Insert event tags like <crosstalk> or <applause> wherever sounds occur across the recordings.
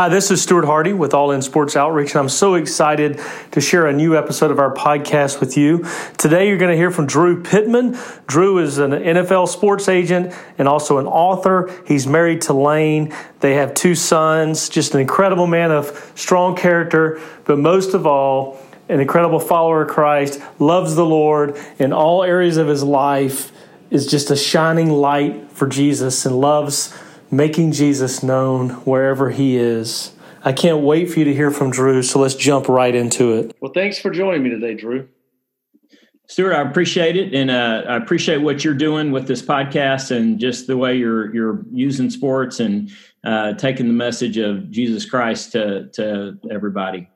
Hi, this is Stuart Hardy with All In Sports Outreach, and I'm so excited to share a new episode of our podcast with you. Today, you're going to hear from Drew Pittman. Drew is an NFL sports agent and also an author. He's married to Lane. They have two sons, just an incredible man of strong character, but most of all, an incredible follower of Christ, loves the Lord in all areas of his life, is just a shining light for Jesus and loves making Jesus known wherever he is. I can't wait for you to hear from Drew, so let's jump right into it. Well, thanks for joining me today, Drew. Stuart, I appreciate it, and uh, I appreciate what you're doing with this podcast, and just the way you're you're using sports and uh, taking the message of Jesus Christ to to everybody.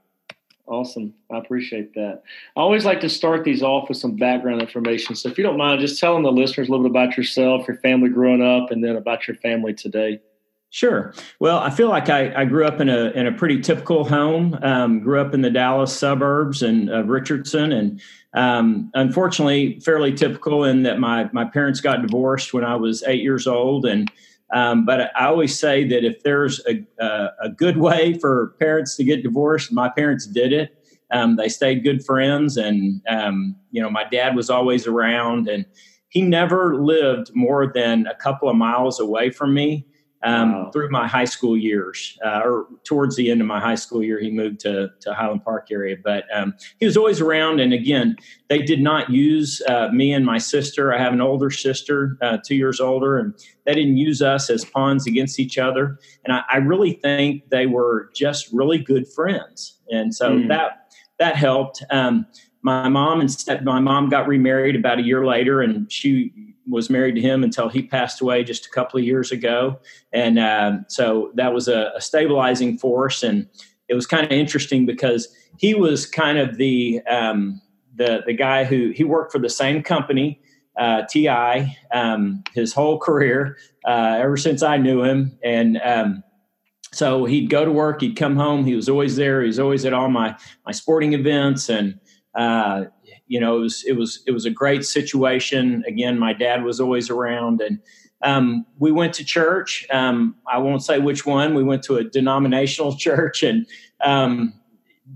Awesome. I appreciate that. I always like to start these off with some background information. So if you don't mind, just telling the listeners a little bit about yourself, your family growing up, and then about your family today. Sure. Well, I feel like I, I grew up in a in a pretty typical home. Um, grew up in the Dallas suburbs and Richardson, and um, unfortunately, fairly typical in that my my parents got divorced when I was eight years old, and um, but I always say that if there's a, a, good way for parents to get divorced, my parents did it. Um, they stayed good friends, and um, you know, my dad was always around, and he never lived more than a couple of miles away from me um, wow. through my high school years, uh, or towards the end of my high school year, he moved to, to Highland Park area. But um, he was always around. And again, they did not use uh, me and my sister. I have an older sister, uh, two years older, and they didn't use us as pawns against each other. And I, I really think they were just really good friends. And so mm. that that helped. Um, my mom and step, my mom got remarried about a year later, and she was married to him until he passed away just a couple of years ago. And um, so that was a, a, stabilizing force. And it was kind of interesting because he was kind of the, um, the, the guy who he worked for the same company, uh, TI, um, his whole career, uh, ever since I knew him. And, um, so he'd go to work, he'd come home. He was always there. He was always at all my, my sporting events and, uh, you know, it was it was it was a great situation. Again, my dad was always around, and um, we went to church. Um, I won't say which one. We went to a denominational <laughs> church, and um,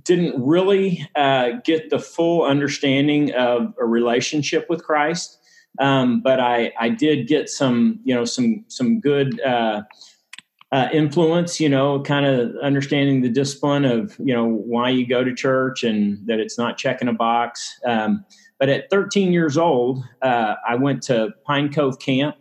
didn't really uh, get the full understanding of a relationship with Christ. Um, but I I did get some you know some some good. Uh, uh, influence, you know, kind of understanding the discipline of, you know, why you go to church and that it's not checking a box. Um, but at 13 years old, uh, I went to Pine Cove Camp,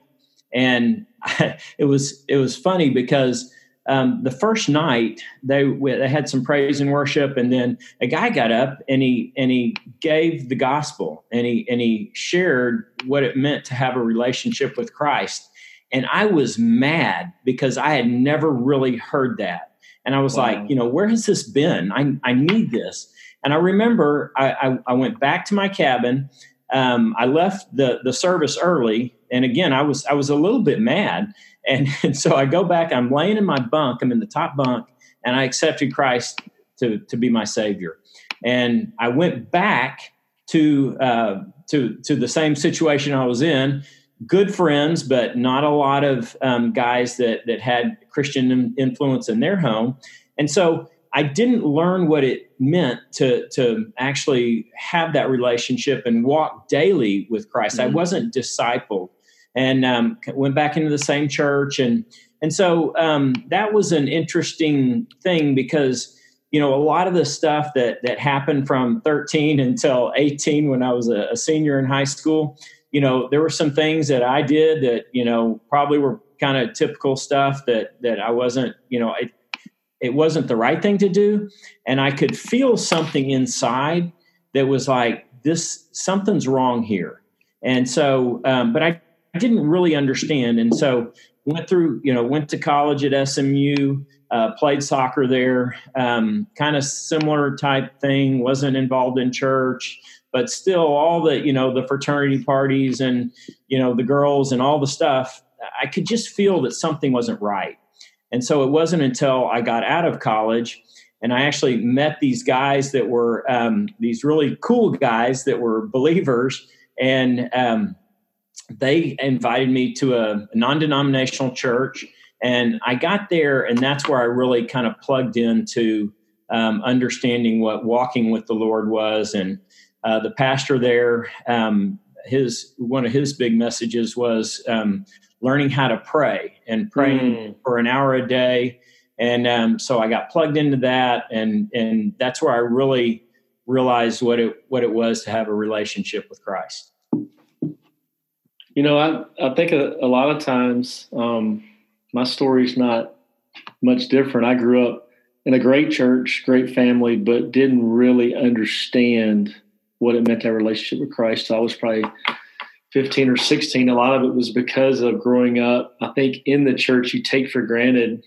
and I, <laughs> it was it was funny because um, the first night they they had some praise and worship, and then a guy got up and he and he gave the gospel and he and he shared what it meant to have a relationship with Christ and I was mad because I had never really heard that. And I was wow. like, you know, where has this been? I, I need this. And I remember I, I, I went back to my cabin. Um, I left the, the service early. And again, I was, I was a little bit mad. <laughs> And, and so I go back, I'm laying in my bunk, I'm in the top bunk, and I accepted Christ to, to be my savior. And I went back to, uh, to, to the same situation I was in good friends, but not a lot of um, guys that that had Christian influence in their home, and so I didn't learn what it meant to to actually have that relationship and walk daily with Christ. Mm-hmm. I wasn't discipled, and um, went back into the same church, and and so um, that was an interesting thing because you know a lot of the stuff that that happened from 13 until 18 when I was a, a senior in high school you know, there were some things that I did that, you know, probably were kind of typical stuff that, that I wasn't, you know, it, it wasn't the right thing to do. And I could feel something inside that was like, this, something's wrong here. And so, um, but I, I didn't really understand. And so went through, you know, went to college at SMU, uh, played soccer there, um, kind of similar type thing, wasn't involved in church, but still all the you know the fraternity parties and you know the girls and all the stuff i could just feel that something wasn't right and so it wasn't until i got out of college and i actually met these guys that were um, these really cool guys that were believers and um, they invited me to a non-denominational church And I got there, and that's where I really kind of plugged into um, understanding what walking with the Lord was. And uh, the pastor there, um, his one of his big messages was um, learning how to pray and praying mm. for an hour a day. And um, so I got plugged into that, and and that's where I really realized what it what it was to have a relationship with Christ. You know, I I think a, a lot of times um, my story's not much different. I grew up in a great church, great family, but didn't really understand what it meant to have a relationship with Christ. I was probably 15 or 16. A lot of it was because of growing up. I think in the church, you take for granted.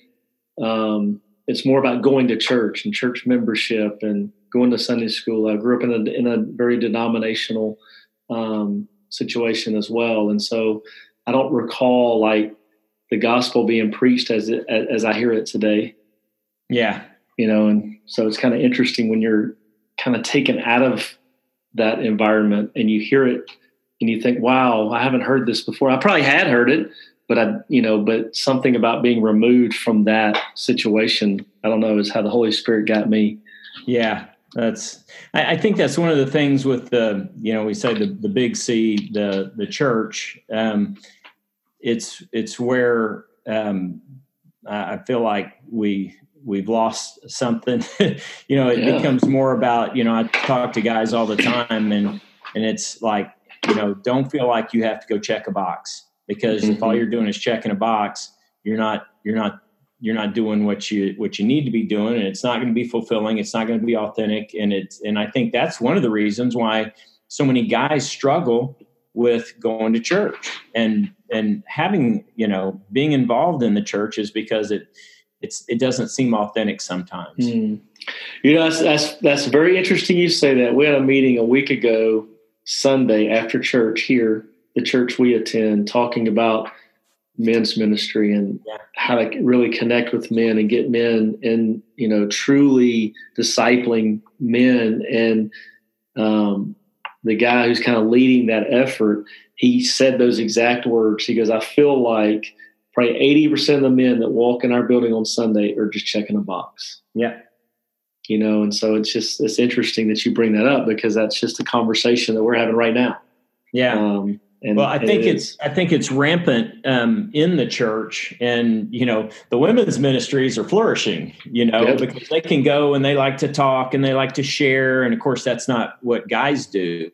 Um, it's more about going to church and church membership and going to Sunday school. I grew up in a, in a very denominational um, situation as well. And so I don't recall like the gospel being preached as it, as I hear it today. Yeah. You know, and so it's kind of interesting when you're kind of taken out of that environment and you hear it and you think, wow, I haven't heard this before. I probably had heard it, but I, you know, but something about being removed from that situation, I don't know, is how the Holy Spirit got me. Yeah. That's, I, I think that's one of the things with the, you know, we say the, the big C, the, the church, um, it's, it's where, um, I feel like we we've lost something. <laughs> you know, it yeah. becomes more about, you know, I talk to guys all the time and and it's like, you know, don't feel like you have to go check a box because mm-hmm. if all mm-hmm. you're doing is checking a box, you're not you're not you're not doing what you what you need to be doing and it's not going to be fulfilling, it's not going to be authentic and it's and I think that's one of the reasons why so many guys struggle with going to church and and having, you know, being involved in the church is because it it's it doesn't seem authentic sometimes. Mm. You know, that's, that's that's very interesting. You say that. We had a meeting a week ago, Sunday after church here, the church we attend, talking about men's ministry and yeah. how to really connect with men and get men and you know truly discipling men and um, the guy who's kind of leading that effort he said those exact words he goes i feel like probably 80% of the men that walk in our building on Sunday are just checking a box. Yeah. You know, and so it's just, it's interesting that you bring that up because that's just a conversation that we're having right now. Yeah. Um, and, well, I think it it's I think it's rampant um, in the church, and you know the women's ministries are flourishing. You know yep. because they can go and they like to talk and they like to share, and of course that's not what guys do.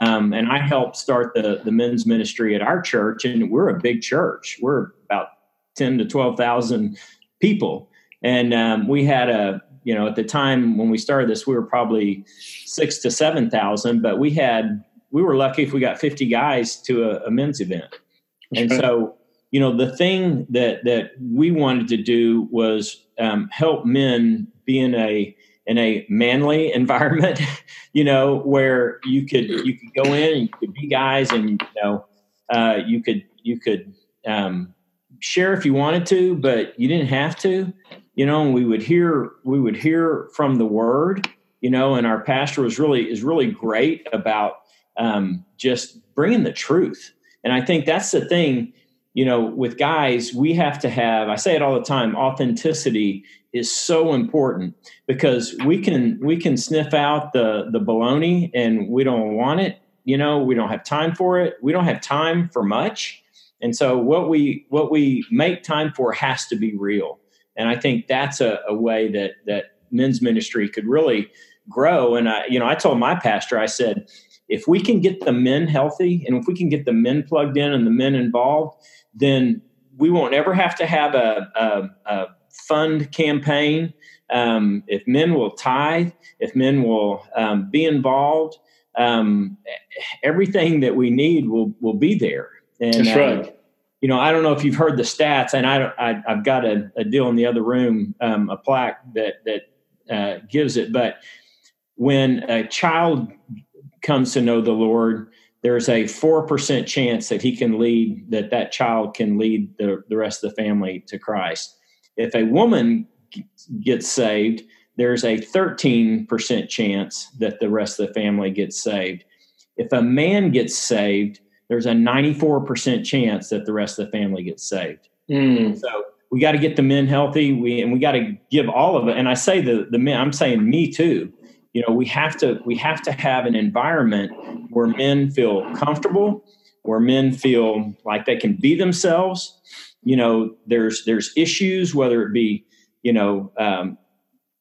Um, and I helped start the the men's ministry at our church, and we're a big church. We're about ten to twelve thousand people, and um, we had a you know at the time when we started this, we were probably six to seven thousand, but we had we were lucky if we got fifty guys to a, a men's event, and so you know the thing that that we wanted to do was um, help men be in a in a manly <laughs> environment, you know, where you could you could go in and you could be guys, and you know, uh, you could you could um, share if you wanted to, but you didn't have to, you know. And we would hear we would hear from the word, you know, and our pastor was really is really great about um, just bringing the truth. And I think that's the thing, you know, with guys, we have to have. I say it all the time. Authenticity is so important because we can we can sniff out the the baloney and we don't want it you know we don't have time for it we don't have time for much and so what we what we make time for has to be real and i think that's a, a way that that men's ministry could really grow and i you know i told my pastor i said if we can get the men healthy and if we can get the men plugged in and the men involved then we won't ever have to have a, a, a fund campaign. Um, if men will tithe, if men will um, be involved, um, everything that we need will will be there. And, That's uh, right. Uh, you know, I don't know if you've heard the stats, and I, I have got a, a, deal in the other room, um, a plaque that that uh, gives it. But when a child comes to know the Lord, there's a four percent chance that he can lead that that child can lead the, the rest of the family to Christ. If a woman gets saved, there's a 13% chance that the rest of the family gets saved. If a man gets saved, there's a 94% chance that the rest of the family gets saved. Mm. So we got to get the men healthy. We and we got to give all of it. And I say the the men. I'm saying me too. You know, we have to we have to have an environment where men feel comfortable, where men feel like they can be themselves. You know, there's there's issues whether it be you know um,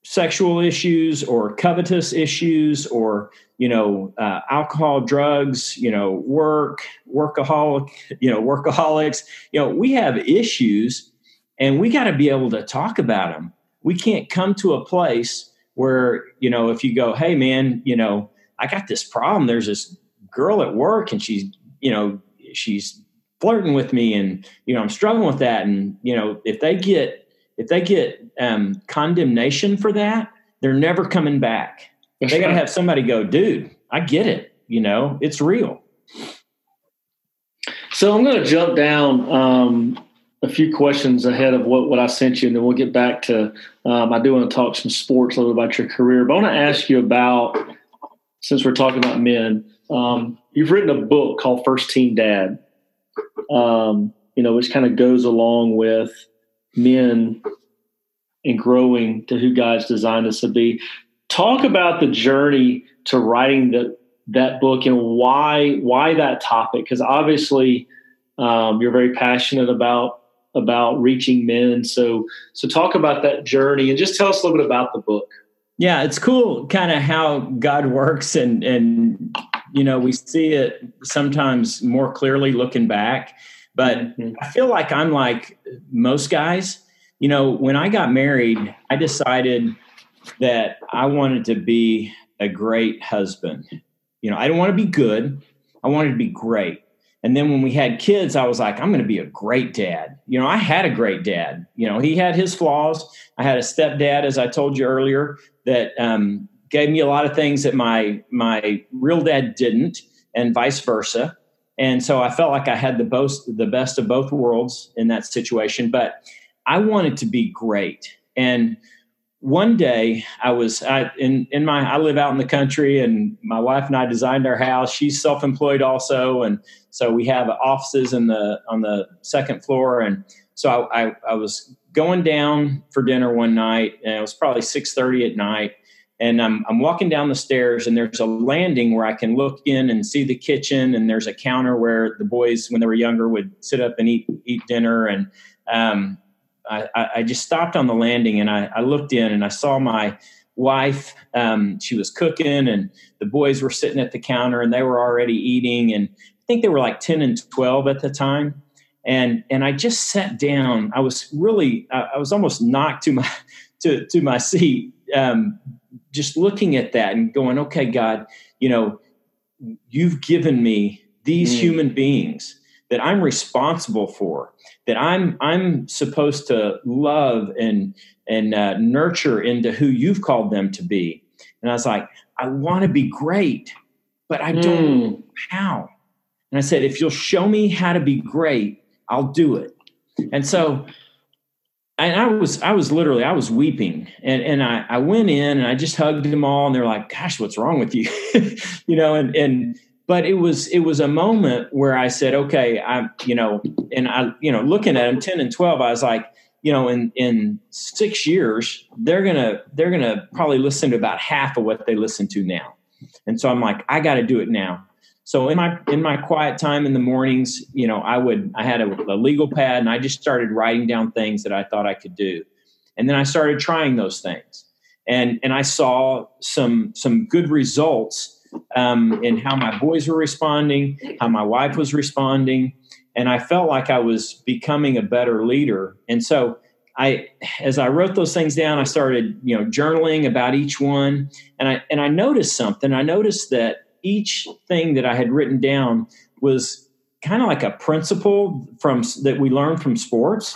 sexual issues or covetous issues or you know uh, alcohol drugs you know work workaholic you know workaholics you know we have issues and we got to be able to talk about them we can't come to a place where you know if you go hey man you know i got this problem there's this girl at work and she's you know she's flirting with me and you know i'm struggling with that and you know if they get if they get um, condemnation for that, they're never coming back. they got to have somebody go, dude, I get it. You know, it's real. So I'm going to jump down um, a few questions ahead of what, what I sent you, and then we'll get back to. Um, I do want to talk some sports, a little about your career, but I want to ask you about since we're talking about men. Um, you've written a book called First Team Dad, um, you know, which kind of goes along with men and growing to who God's designed us to be. Talk about the journey to writing the, that book and why why that topic because obviously um, you're very passionate about about reaching men. So so talk about that journey and just tell us a little bit about the book. Yeah, it's cool kind of how God works and and you know we see it sometimes more clearly looking back but mm-hmm. I feel like I'm like most guys. You know, when I got married, I decided that I wanted to be a great husband. You know, I didn't want to be good, I wanted to be great. And then when we had kids, I was like, I'm going to be a great dad. You know, I had a great dad. You know, he had his flaws. I had a stepdad, as I told you earlier, that um, gave me a lot of things that my my real dad didn't, and vice versa. And so I felt like I had the both the best of both worlds in that situation. But I wanted to be great. And one day I was I, in in my I live out in the country, and my wife and I designed our house. She's self employed also, and so we have offices in the on the second floor. And so I, I, I was going down for dinner one night, and it was probably six thirty at night and I'm, I'm walking down the stairs and there's a landing where I can look in and see the kitchen and there's a counter where the boys when they were younger would sit up and eat eat dinner and um, I, I, just stopped on the landing and I, I looked in and I saw my wife um, she was cooking and the boys were sitting at the counter and they were already eating and I think they were like 10 and 12 at the time. And and I just sat down. I was really I, I was almost knocked to my <laughs> to to my seat um, just looking at that and going, okay, God, you know, you've given me these mm. human beings that I'm responsible for, that I'm I'm supposed to love and and uh, nurture into who you've called them to be. And I was like, I want to be great, but I don't mm. know how. And I said, if you'll show me how to be great, I'll do it. And so and I was I was literally I was weeping and and I, I went in and I just hugged them all and they're like gosh what's wrong with you <laughs> you know and and but it was it was a moment where I said okay I'm you know and I you know looking at them 10 and 12 I was like you know in in 6 years they're to they're to probably listen to about half of what they listen to now. And so I'm like I got to do it now. So in my in my quiet time in the mornings, you know, I would I had a, a, legal pad and I just started writing down things that I thought I could do, and then I started trying those things, and and I saw some some good results um, in how my boys were responding, how my wife was responding, and I felt like I was becoming a better leader, and so. I, as I wrote those things down, I started, you know, journaling about each one, and I and I noticed something. I noticed that each thing that I had written down was kind of like a principle from that we learned from sports.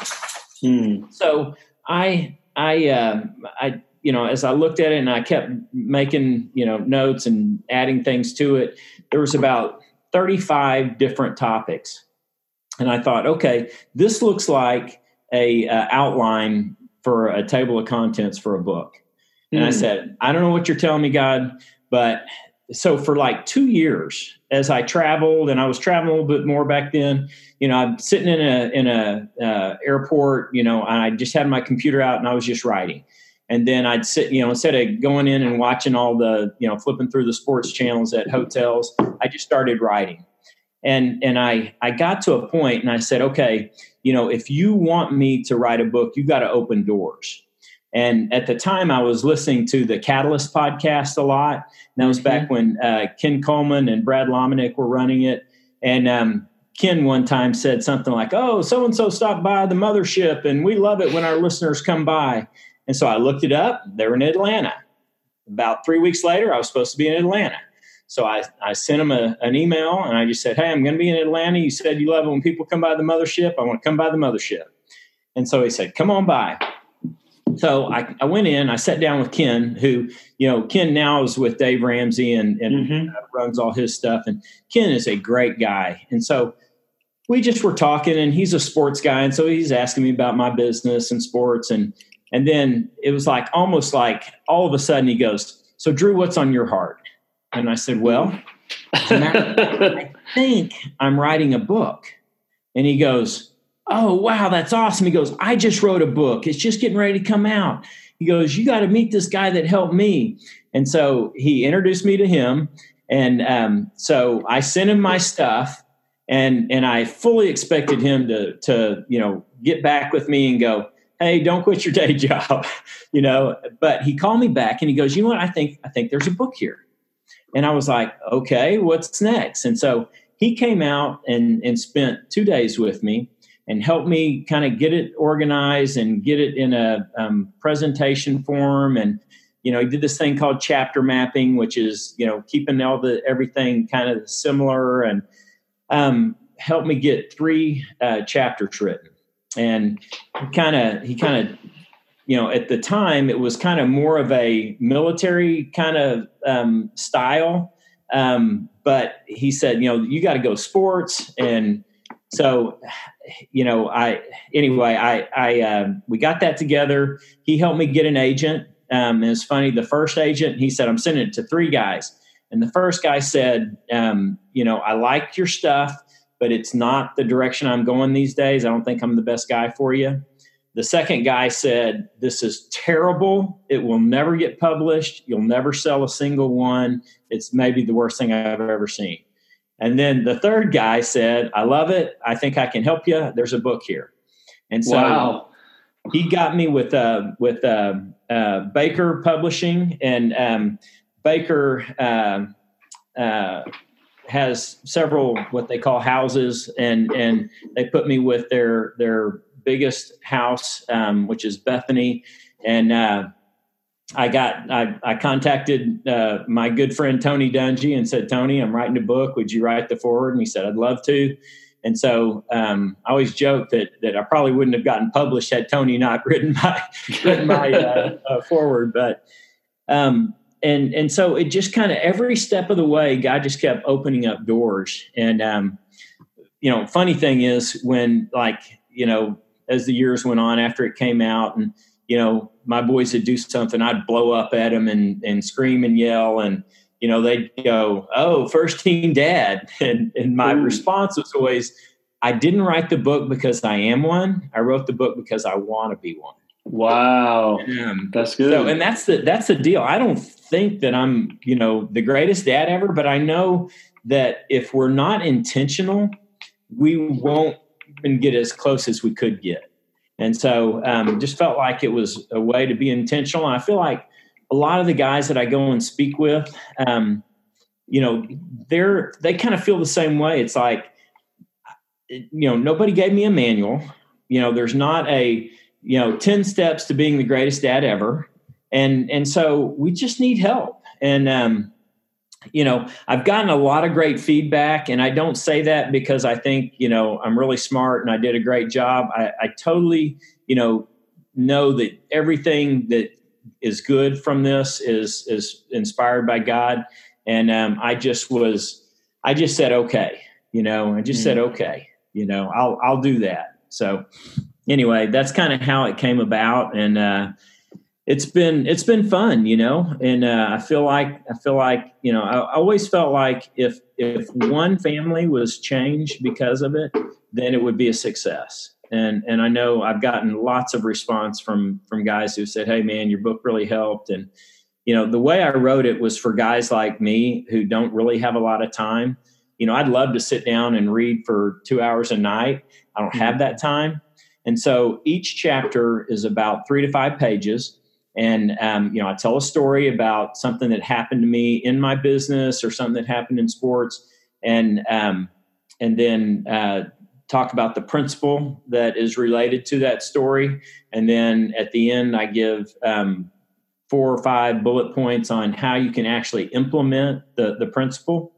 Hmm. So I I uh, I you know as I looked at it and I kept making you know notes and adding things to it, there was about thirty five different topics, and I thought, okay, this looks like a uh, outline for a table of contents for a book. And I hmm. said, I don't know what you're telling me, God, but so for like two years, as I traveled, and I was traveling a little bit more back then. You know, I'm sitting in a in a uh, airport. You know, and I just had my computer out and I was just writing. And then I'd sit, you know, instead of going in and watching all the, you know, flipping through the sports channels at hotels, I just started writing. And and I I got to a point and I said, okay, you know, if you want me to write a book, you got to open doors. And at the time, I was listening to the Catalyst podcast a lot. And that was back mm-hmm. when uh, Ken Coleman and Brad Lomenick were running it. And um, Ken one time said something like, Oh, so and so stopped by the mothership, and we love it when our listeners come by. And so I looked it up. They were in Atlanta. About three weeks later, I was supposed to be in Atlanta. So I, I sent him a, an email and I just said, Hey, I'm going to be in Atlanta. You said you love it when people come by the mothership. I want to come by the mothership. And so he said, Come on by. So I, I went in, I sat down with Ken, who, you know, Ken now is with Dave Ramsey and, and mm-hmm. runs all his stuff. And Ken is a great guy. And so we just were talking, and he's a sports guy. And so he's asking me about my business and sports. And, and then it was like almost like all of a sudden he goes, So, Drew, what's on your heart? And I said, Well, I think I'm writing a book. And he goes, Oh, wow, that's awesome. He goes, I just wrote a book. It's just getting ready to come out. He goes, You got to meet this guy that helped me. And so he introduced me to him. And um, so I sent him my stuff. And, and I fully expected him to, to, you know, get back with me and go, hey don't quit your day <laughs> job you know? But he called me back and he goes you know what? I think i think there's a book here. And i was like okay what's next? And so he came out and and spent two days with me and helped me kind of get it organized and get it in a um, presentation form. And you know he did this thing called chapter mapping which is you know keeping all the everything kind of similar and um, helped me get three uh, chapters written and kind of he kind of you know at the time it was kind of more of a military kind of um, style. Um, but he said you know you got to go sports. And so you know i anyway i i uh, we got that together. He helped me get an agent. Um, it's funny the first agent he said i'm sending it to three guys. And the first guy said um, you know i like your stuff but it's not the direction I'm going these days. I don't think I'm the best guy for you. The second guy said, This is terrible. It will never get published. You'll never sell a single one. It's maybe the worst thing I've ever seen. And then the third guy said, I love it. I think I can help you. There's a book here. And so wow. he got me with uh, with uh, uh, Baker Publishing and um, Baker um, uh, has several what they call houses, and and they put me with their their biggest house, um, which is Bethany, and uh, I got I, I contacted uh, my good friend Tony Dungy and said, Tony, I'm writing a book. Would you write the foreword? And he said, I'd love to. And so um, I always joke that that I probably wouldn't have gotten published had Tony not <laughs> written my written my uh, uh, foreword, but. Um, and and so it just kind of every step of the way, God just kept opening up doors. And um, you know, funny thing is when like you know as the years went on after it came out, and you know my boys would do something, I'd blow up at them and and scream and yell, and you know they'd go, "Oh, first team dad," <laughs> and and my Ooh. response was always. I didn't write the book because I am one. I wrote the book because I want to be one. Wow, um, that's good. So, and that's the that's the deal. I don't think that I'm, you know, the greatest dad ever, but I know that if we're not intentional, we won't even get as close as we could get. And so, um, just felt like it was a way to be intentional. And I feel like a lot of the guys that I go and speak with, um, you know, they're they kind of feel the same way. It's like, you know, nobody gave me a manual. You know, there's not a you know 10 steps to being the greatest dad ever. And and so we just need help. And um, you know i've gotten a lot of great feedback and i don't say that because i think you know i'm really smart and i did a great job. I, I totally you know know that everything that is good from this is is inspired by god. And um, i just was i just said okay you know i just mm. said okay you know i'll i'll do that. So anyway that's kind of how it came about and uh it's been it's been fun, you know, and uh, I feel like I feel like you know I, I always felt like if if one family was changed because of it, then it would be a success. And and I know I've gotten lots of response from from guys who said, "Hey, man, your book really helped." And you know, the way I wrote it was for guys like me who don't really have a lot of time. You know, I'd love to sit down and read for two hours a night. I don't have that time. And so each chapter is about three to five pages. And um, you know i tell a story about something that happened to me in my business or something that happened in sports. And um, and then uh, talk about the principle that is related to that story. And then at the end i give um, four or five bullet points on how you can actually implement the, the principle.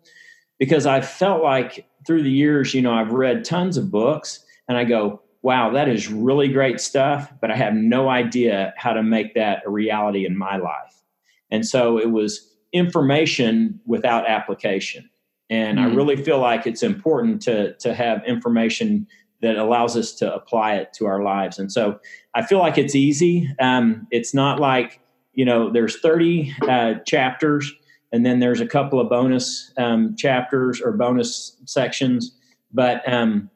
Because i felt like through the years you know i've read tons of books and i go wow, that is really great stuff, but I have no idea how to make that a reality in my life. And so it was information without application. And mm-hmm. I really feel like it's important to, to have information that allows us to apply it to our lives. And so I feel like it's easy. Um, it's not like, you know, there's 30 uh, chapters and then there's a couple of bonus um, chapters or bonus sections. But um,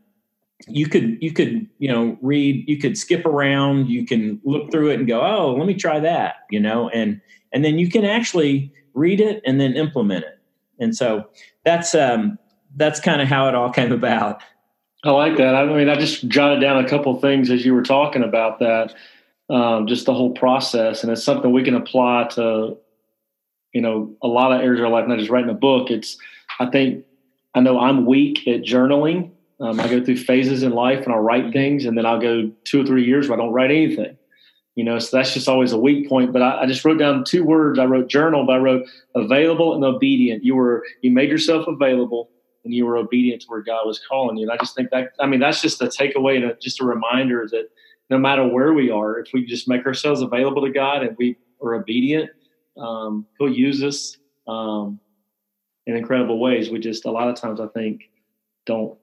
you could you could you know read you could skip around you can look through it and go oh let me try that you know and and then you can actually read it and then implement it. And so that's um that's kind of how it all <laughs> came about. I like that. I mean i just jotted down a couple things as you were talking about that um, just the whole process and it's something we can apply to you know a lot of areas of our life not just writing a book. It's i think i know i'm weak at journaling um, I go through phases in life and I'll write things, and then I'll go two or three years where I don't write anything. You know, so that's just always a weak point. But I, I just wrote down two words. I wrote journal, but I wrote available and obedient. You were you made yourself available and you were obedient to where God was calling you. And I just think that I mean that's just a takeaway and a, just a reminder that no matter where we are, if we just make ourselves available to God and we are obedient, um, He'll use us um, in incredible ways. We just a lot of times I think don't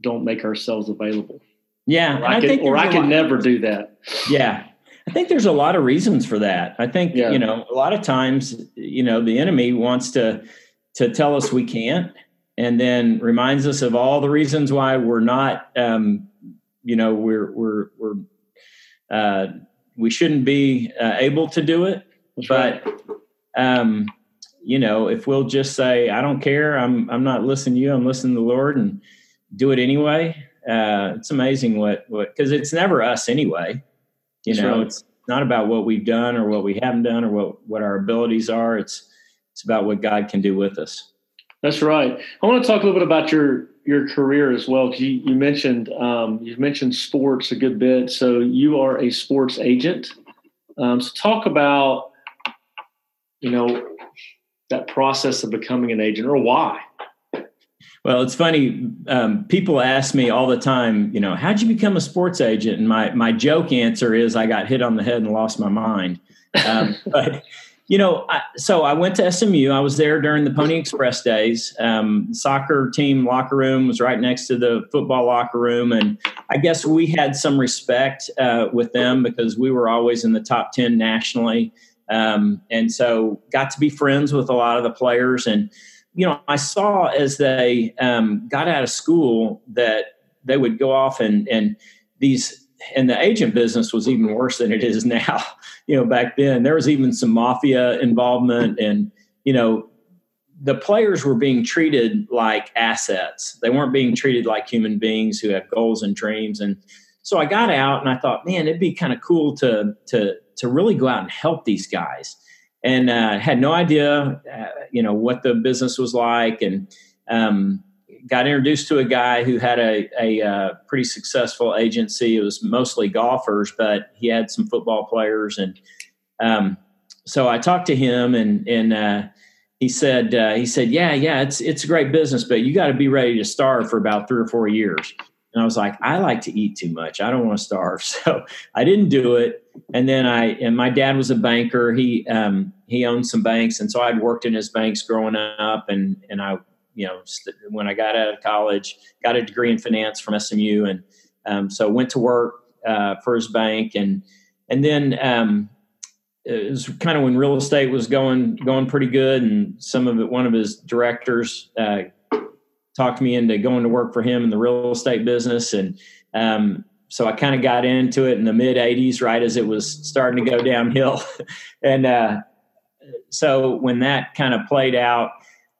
don't make ourselves available. Yeah, or I, could, or I could never do that. Yeah, I think there's a lot of reasons for that. I think yeah. you know a lot of times you know the enemy wants to to tell us we can't, and then reminds us of all the reasons why we're not. Um, you know, we're we're we're uh, we shouldn't be uh, able to do it. That's but right. um, you know, if we'll just say, "I don't care," I'm I'm not listening to you. I'm listening to the Lord, and do it anyway. Uh, it's amazing what what because it's never us anyway. You That's know, right. it's not about what we've done or what we haven't done or what what our abilities are. It's it's about what God can do with us. That's right. I want to talk a little bit about your your career as well because you, you, mentioned um, you've mentioned sports a good bit. So you are a sports agent. Um, so talk about you know that process of becoming an agent or why. Well, it's funny. Um, people ask me all the time, you know, how'd you become a sports agent? And my my joke answer is, I got hit on the head and lost my mind. Um, <laughs> but you know, I, so I went to SMU. I was there during the Pony Express days. Um, soccer team locker room was right next to the football locker room, and I guess we had some respect uh, with them because we were always in the top ten nationally, um, and so got to be friends with a lot of the players and you know, I saw as they um, got out of school that they would go off and and these and the agent business was even worse than it is <laughs> now. You know, back then there was even some mafia involvement, and you know, the players were being treated like assets. They weren't being treated like human beings who have goals and dreams. And so I got out and I thought, man, it'd be kind of cool to to to really go out and help these guys and uh, had no idea, uh, you know, what the business was like, and um, got introduced to a guy who had a, a, a, uh, pretty successful agency. It was mostly golfers, but he had some football players, and um, so I talked to him, and and uh, he said uh, he said, yeah, yeah, it's it's a great business, but you got to be ready to starve for about three or four years. And I was like, I like to eat too much. I don't want to starve. <laughs> So I didn't do it. And then I, and my dad was a banker. He, um, he owned some banks. And so I'd worked in his banks growing up. And, and I, you know, st- when I got out of college, got a degree in finance from SMU. And um, so went to work uh, for his bank. And, and then um, it was kind of when real estate was going going pretty good, and some of it. One of his directors uh, talked me into going to work for him in the real estate business, and um, so I kind of got into it in the mid '80s, right as it was starting to go downhill, <laughs> and uh, so when that kind of played out.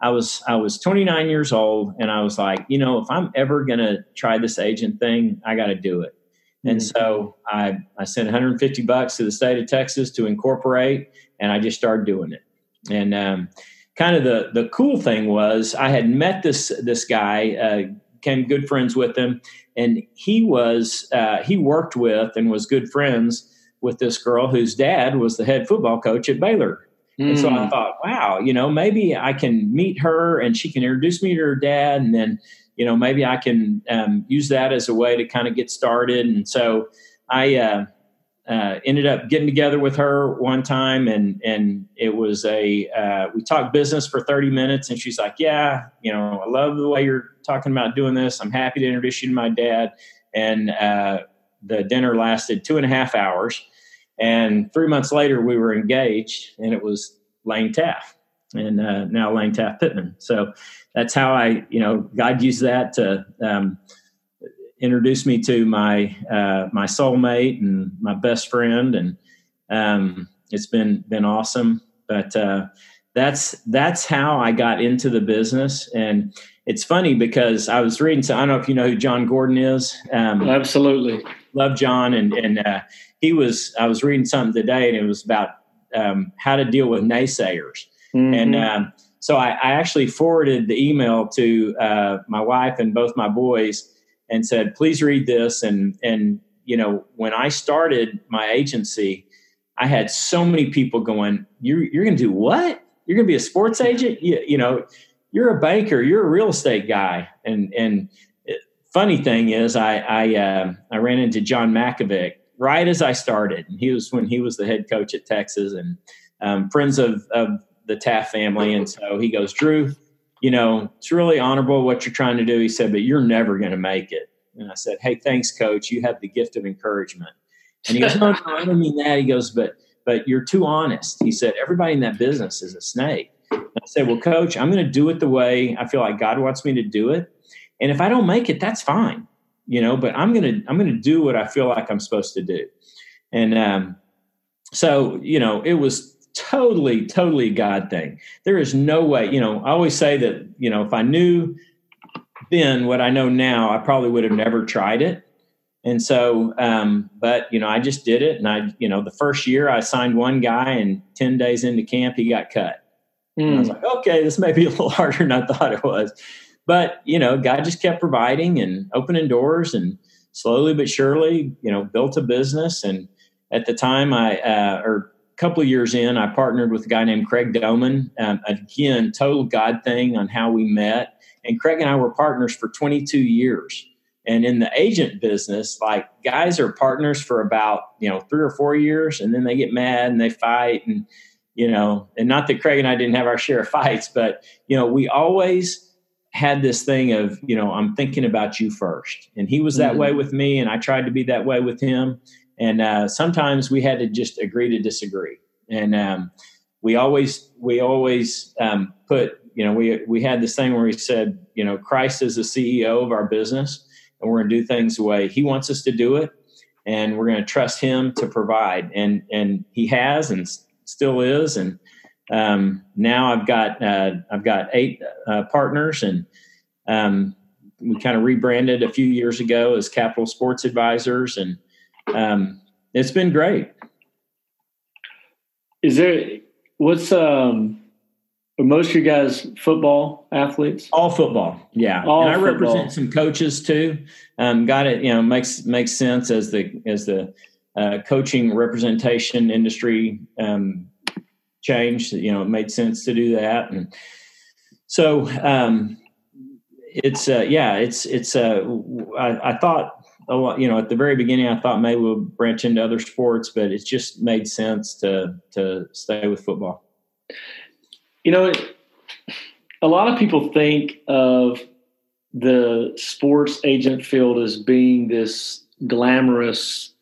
I was I was 29 years old, and I was like, you know, if I'm ever gonna try this agent thing, I got to do it. And mm-hmm. so I, I sent 150 bucks to the state of Texas to incorporate, and I just started doing it. And um, kind of the the cool thing was I had met this this guy, uh, became good friends with him, and he was uh, he worked with and was good friends with this girl whose dad was the head football coach at Baylor. Mm. And so I mm. thought, wow, you know, maybe I can meet her and she can introduce me to her dad, and then you know, maybe I can um, use that as a way to kind of get started. And so I uh, uh, ended up getting together with her one time, and and it was a uh, we talked business for thirty minutes, and she's like, "Yeah, you know, I love the way you're talking about doing this. I'm happy to introduce you to my dad." And uh, the dinner lasted two and a half hours, and three months later, we were engaged, and it was Lane Taft and uh, now Lane Taft Pittman. So that's how I, you know, God used that to um, introduce me to my uh, my soulmate and my best friend, and um, it's been been awesome. But uh, that's that's how I got into the business, and it's funny because I was reading. So I don't know if you know who Jon Gordon is. Um, Absolutely, love Jon, and and uh, he was. I was reading something today, and it was about um, how to deal with naysayers Mm-hmm. And um, so I, I, actually forwarded the email to uh, my wife and both my boys and said, please read this. And, and, you know, when I started my agency, I had so many people going, you're, you're going to do what? You're going to be a sports agent? You, you know, you're a banker, you're a real estate guy. And, and funny thing is I, I, uh, I ran into John Mackovic right as I started. And he was when he was the head coach at Texas and um, friends of, of the Taft family. And <laughs> so he goes, Drew, you know, it's really honorable what you're trying to do. He said, but you're never going to make it. And I said, Hey, thanks, coach. You have the gift of encouragement. And he goes, No, no, I don't mean that. He goes, But but you're too honest. He said, Everybody in that business is a snake. And I said, Well, coach, I'm going to do it the way I feel like God wants me to do it. And if I don't make it, that's fine. You know, but I'm gonna I'm gonna do what I feel like I'm supposed to do. And um, so, you know, it was totally, totally God thing. There is no way, you know, I always say that, you know, if I knew then what I know now, I probably would have never tried it. And so, um, but, you know, I just did it. And I, you know, the first year I signed one guy and 10 days into camp, he got cut. Mm. I was hmm. like, okay, this may be a little <laughs> harder than I thought it was. But, you know, God just kept providing and opening doors and slowly but surely, you know, built a business. And at the time I, uh, or couple of years in, I partnered with a guy named Craig Domann. Um, again, total God thing on how we met. And Craig and I were partners for 22 years. And in the agent business, like guys are partners for about, you know, three or four years and then they get mad and they fight. And, you know, and not that Craig and I didn't have our share of fights, but, you know, we always had this thing of, you know, I'm thinking about you first. And he was that mm-hmm. way with me and I tried to be that way with him and uh, sometimes we had to just agree to disagree. And um, we always we always um, put you know we we had this thing where we said you know christ is the ceo of our business and we're going to do things the way he wants us to do it and we're going to trust him to provide. And and he has and still is and um, now i've got uh, i've got eight uh, partners and um, we kind of rebranded a few years ago as capital sports advisors and um, it's been great. Is there what's um are most of you guys football athletes? All football, yeah. All and I football. represent some coaches too. Um, got it. You know, makes makes sense as the as the uh, coaching representation industry um, changed. You know, it made sense to do that, and so um, it's uh, yeah, it's it's. Uh, I, I thought you know, at the very beginning, I thought maybe we'll branch into other sports, but it's just made sense to to stay with football. You know, a lot of people think of the sports agent field as being this glamorous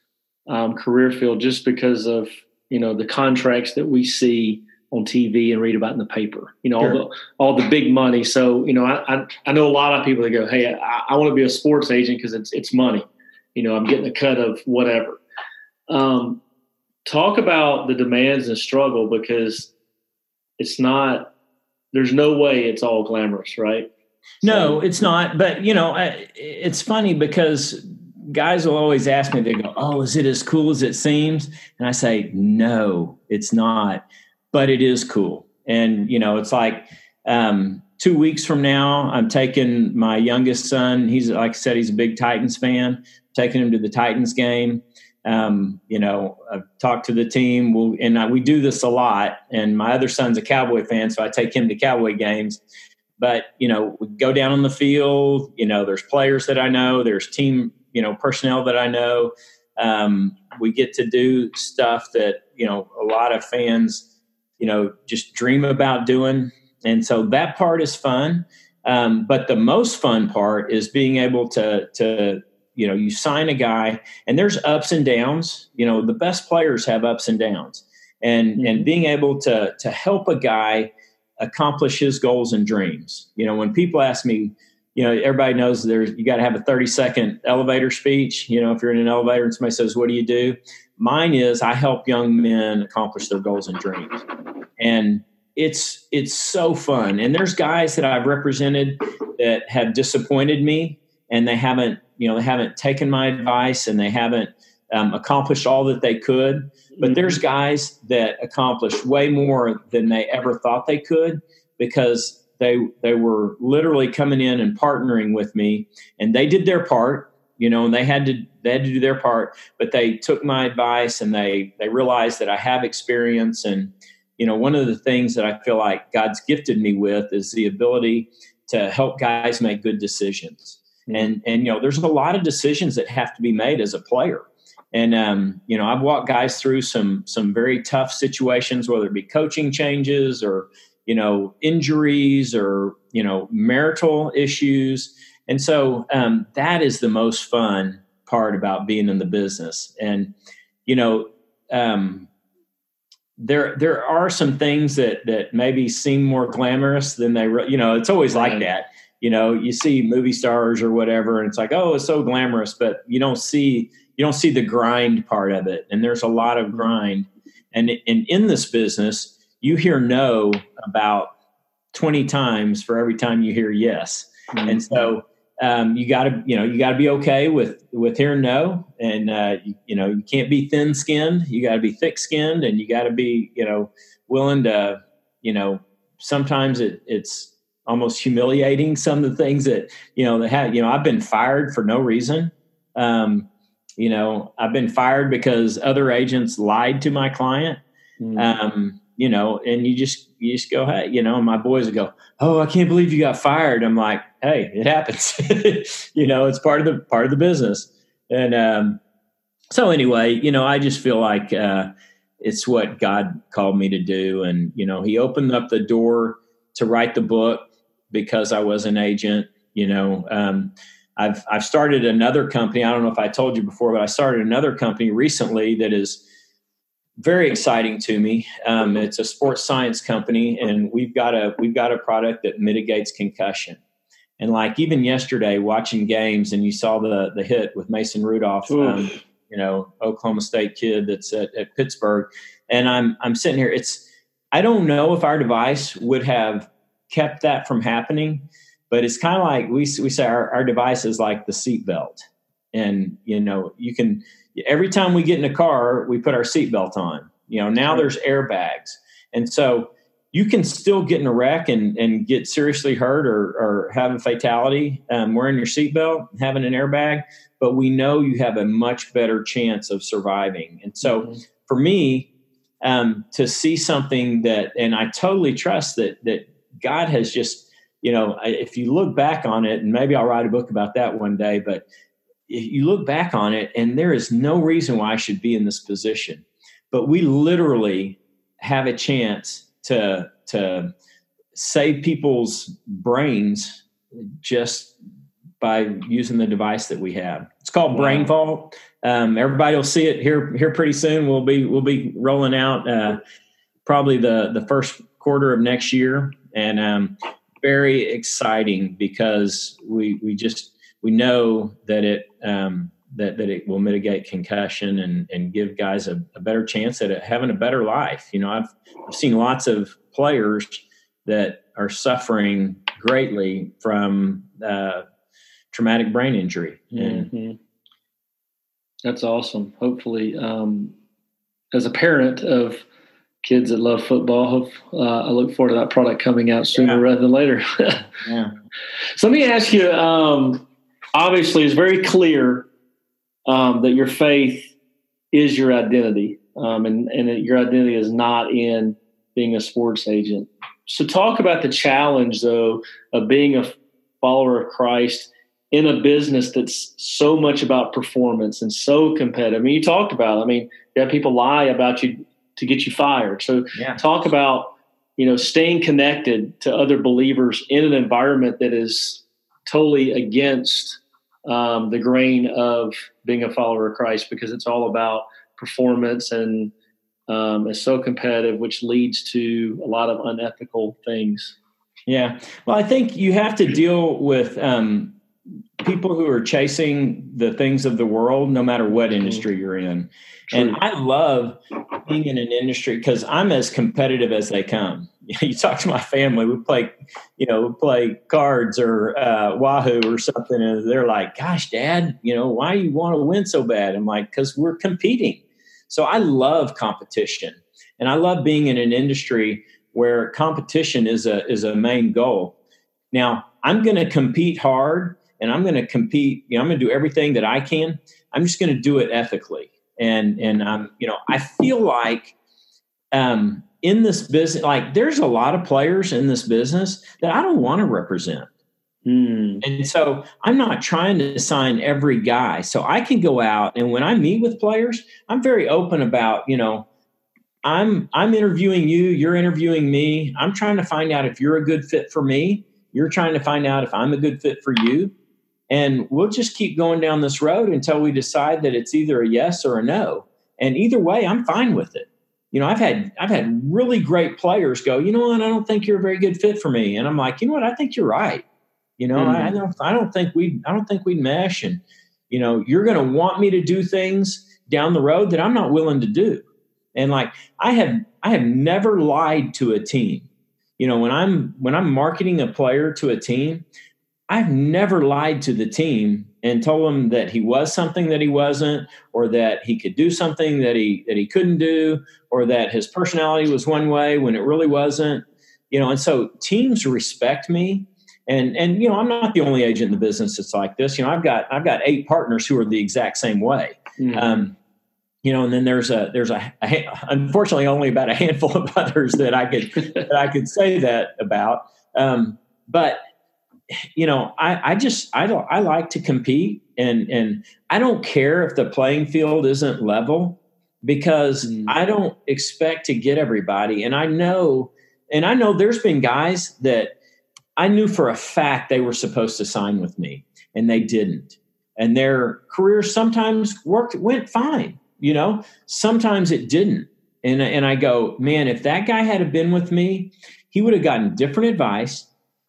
um, career field just because of you know the contracts that we see on TV and read about in the paper. You know, sure. all the all the big money. So, you know, I I, I know a lot of people that go, "Hey, I, I want to be a sports agent because it's it's money." You know, I'm getting a cut of whatever. Um, talk about the demands and struggle because it's not. There's no way it's all glamorous, right? No, it's not. But you know, it's funny because guys will always ask me. They go, "Oh, is it as cool as it seems?" And I say, "No, it's not." but it is cool. And, you know, it's like um, two weeks from now, I'm taking my youngest son. He's, like I said, he's a big Titans fan, taking him to the Titans game. Um, you know, I've talked to the team. We'll, and I, we do this a lot. And my other son's a Cowboy fan, so I take him to Cowboy games. But you know, we go down on the field. You know, there's players that I know. There's team, you know, personnel that I know. Um, we get to do stuff that you know a lot of fans you know, just dream about doing. And so that part is fun. Um, but the most fun part is being able to, to, you know, you sign a guy and there's ups and downs. You know, the best players have ups and downs. And, mm-hmm. and being able to, to help a guy accomplish his goals and dreams. You know, when people ask me, you know, everybody knows there's you got to have a 30 second elevator speech. You know, if you're in an elevator and somebody says, What do you do? Mine is I help young men accomplish their goals and dreams. And it's it's so fun. And there's guys that I've represented that have disappointed me and they haven't, you know, they haven't taken my advice and they haven't um, accomplished all that they could. But there's mm-hmm. guys that accomplished way more than they ever thought they could because they they were literally coming in and partnering with me and they did their part you know, and they had to they had to do their part, but they took my advice and they they realized that I have experience and you know, one of the things that I feel like God's gifted me with is the ability to help guys make good decisions. Mm-hmm. And and you know, there's a lot of decisions that have to be made as a player. And um, you know, I've walked guys through some some very tough situations, whether it be coaching changes or you know injuries or you know marital issues and so um, that is the most fun part about being in the business. And, you know, um, there there are some things that that maybe seem more glamorous than they re- you know it's always like that you know you see movie stars or whatever and it's like oh it's so glamorous but you don't see you don't see the grind part of it and there's a lot of mm-hmm. grind and and in this business you hear no about 20 times for every time you hear yes mm-hmm. and so um, you got to you know you got to be okay with with hearing no. And uh, you, you, know you can't be thin skinned. You got to be thick skinned and you got to be you know willing to you know sometimes it, it's almost humiliating some of the things that you know they have you know i've been fired for no reason. Um, you know i've been fired because other agents lied to my client. Mm. um, you know, and you just you just go, hey, you know, my boys go, oh, I can't believe you got fired. I'm like, hey, it happens. <laughs> you know, it's part of the part of the business. And um, so anyway, you know, I just feel like uh, it's what God called me to do, and you know, He opened up the door to write the book because I was an agent. You know, um, I've I've started another company. I don't know if I told you before, but I started another company recently that is very exciting to me. Um, it's a sports science company, and we've got a we've got a product that mitigates concussion. And like even yesterday, watching games, and you saw the the hit with Mason Rudolph, um, you know, Oklahoma State kid that's at, at Pittsburgh, and I'm I'm sitting here. It's I don't know if our device would have kept that from happening, but it's kind of like we we say our, our device is like the seatbelt, and you know you can every time we get in a car, we put our seatbelt on. You know, now there's airbags. And so you can still get in a wreck and, and get seriously hurt or, or have a fatality um, wearing your seatbelt, having an airbag, but we know you have a much better chance of surviving. And so mm-hmm. for me, um, to see something that, and I totally trust that, that God has just, you know, if you look back on it, and maybe I'll write a book about that one day, but you look back on it and there is no reason why I should be in this position. But we literally have a chance to to save people's brains just by using the device that we have. It's called wow. Brain Vault. Um, everybody will see it here here pretty soon. We'll be we'll be rolling out uh, probably the the first quarter of next year, and um, very exciting because we we just we know that it um, that that it will mitigate concussion and and give guys a, a better chance at having a better life. You know, I've I've seen lots of players that are suffering greatly from uh, traumatic brain injury. Mm-hmm. That's awesome. Hopefully, um, as a parent of kids that love football, hope, uh, I look forward to that product coming out sooner yeah. rather than later. <laughs> yeah. So let me ask you. Um, obviously, it's very clear um, that your faith is your identity, um, and and your identity is not in being a sports agent. So, talk about the challenge, though, of being a follower of Christ in a business that's so much about performance and so competitive. I mean, you talked about, I mean, you have people lie about you to get you fired. So, yeah. talk about, you know, staying connected to other believers in an environment that is totally against um, the grain of being a follower of Christ because it's all about performance and um, is so competitive, which leads to a lot of unethical things. Yeah. Well, I think you have to deal with um, people who are chasing the things of the world, no matter what mm-hmm. industry you're in. True. And I love being in an industry because I'm as competitive as they come. <laughs> You talk to my family, we play, you know, play cards or uh, Wahoo or something, and they're like, "Gosh, Dad, you know, why you want to win so bad?" I'm like, "Because we're competing." So I love competition, and I love being in an industry where competition is a is a main goal. Now, I'm going to compete hard, and I'm going to compete. You know, I'm going to do everything that I can. I'm just going to do it ethically, and and um, you know, I feel like um, in this business, like there's a lot of players in this business that I don't want to represent. Mm. And so I'm not trying to sign every guy. So I can go out and when I meet with players, I'm very open about, you know, I'm I'm interviewing you, you're interviewing me. I'm trying to find out if you're a good fit for me. You're trying to find out if I'm a good fit for you. And we'll just keep going down this road until we decide that it's either a yes or a no. And either way, I'm fine with it. You know, I've had I've had really great players go, you know what, I don't think you're a very good fit for me. And I'm like, you know what, I think you're right. You know, mm-hmm. I, don't I don't think we I don't think we mesh and you know, you're going to want me to do things down the road that I'm not willing to do. And like I have I have never lied to a team. You know, when I'm when I'm marketing a player to a team, I've never lied to the team and told them that he was something that he wasn't or that he could do something that he that he couldn't do or that his personality was one way when it really wasn't. You know, and so teams respect me and and you know i'm not the only agent in the business that's like this you know i've got i've got eight partners who are the exact same way mm-hmm. um, you know and then there's a there's a, a, unfortunately only about a handful of <laughs> others that i could that i could say that about um, but you know i i just i don't i like to compete and and i don't care if the playing field isn't level because mm-hmm. i don't expect to get everybody and i know and i know there's been guys that I knew for a fact they were supposed to sign with me and they didn't. And their careers sometimes worked went fine, you know. Sometimes it didn't. And and I go, "Man, if that guy had been with me, he would have gotten different advice.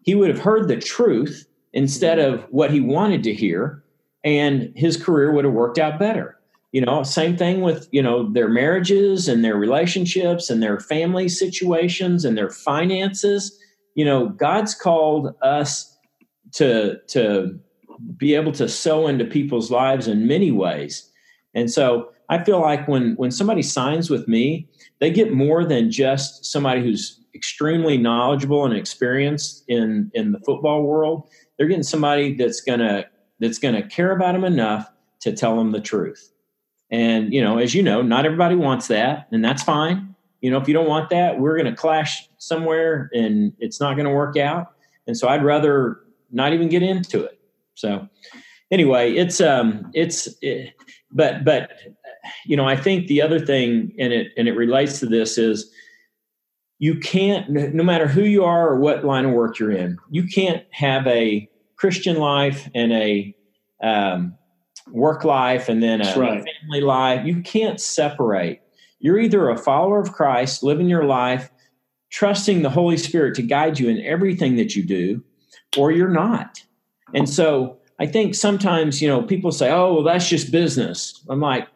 He would have heard the truth instead mm-hmm. of what he wanted to hear, and his career would have worked out better." You know, same thing with, you know, their marriages and their relationships and their family situations and their finances you know, God's called us to to be able to sow into people's lives in many ways. And so I feel like when when somebody signs with me, they get more than just somebody who's extremely knowledgeable and experienced in in the football world. They're getting somebody that's gonna that's gonna care about them enough to tell them the truth. And you know, as you know, not everybody wants that, and that's fine. You know, if you don't want that, we're going to clash somewhere and it's not going to work out. And so I'd rather not even get into it. So anyway, it's um it's it, but but you know, I think the other thing and it and it relates to this is you can't no matter who you are or what line of work you're in, you can't have a Christian life and a um, work life and then a right. family life. You can't separate. You're either a follower of Christ, living your life, trusting the Holy Spirit to guide you in everything that you do, or you're not. And so I think sometimes, you know, people say, oh, well, that's just business. I'm like,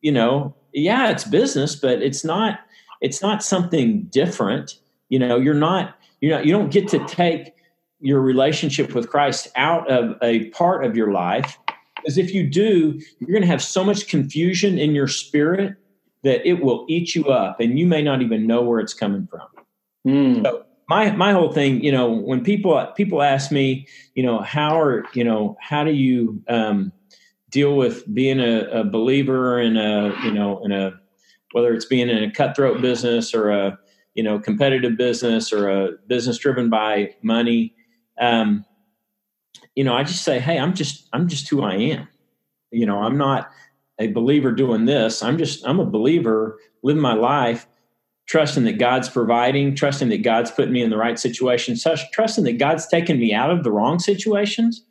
you know, yeah, it's business, but it's not, it's not something different. You know, you're not, you're not, you don't get to take your relationship with Christ out of a part of your life. Because if you do, you're going to have so much confusion in your spirit that it will eat you up and you may not even know where it's coming from. Mm. So my my whole thing, you know, when people people ask me, you know, how are you know how do you um, deal with being a, a believer in a you know in a whether it's being in a cutthroat business or a you know competitive business or a business driven by money um, you know i just say hey i'm just i'm just who i am. You know i'm not a believer doing this. I'm just i'm a believer living my life trusting that god's providing trusting that god's putting me in the right situation trusting that god's taken me out of the wrong situations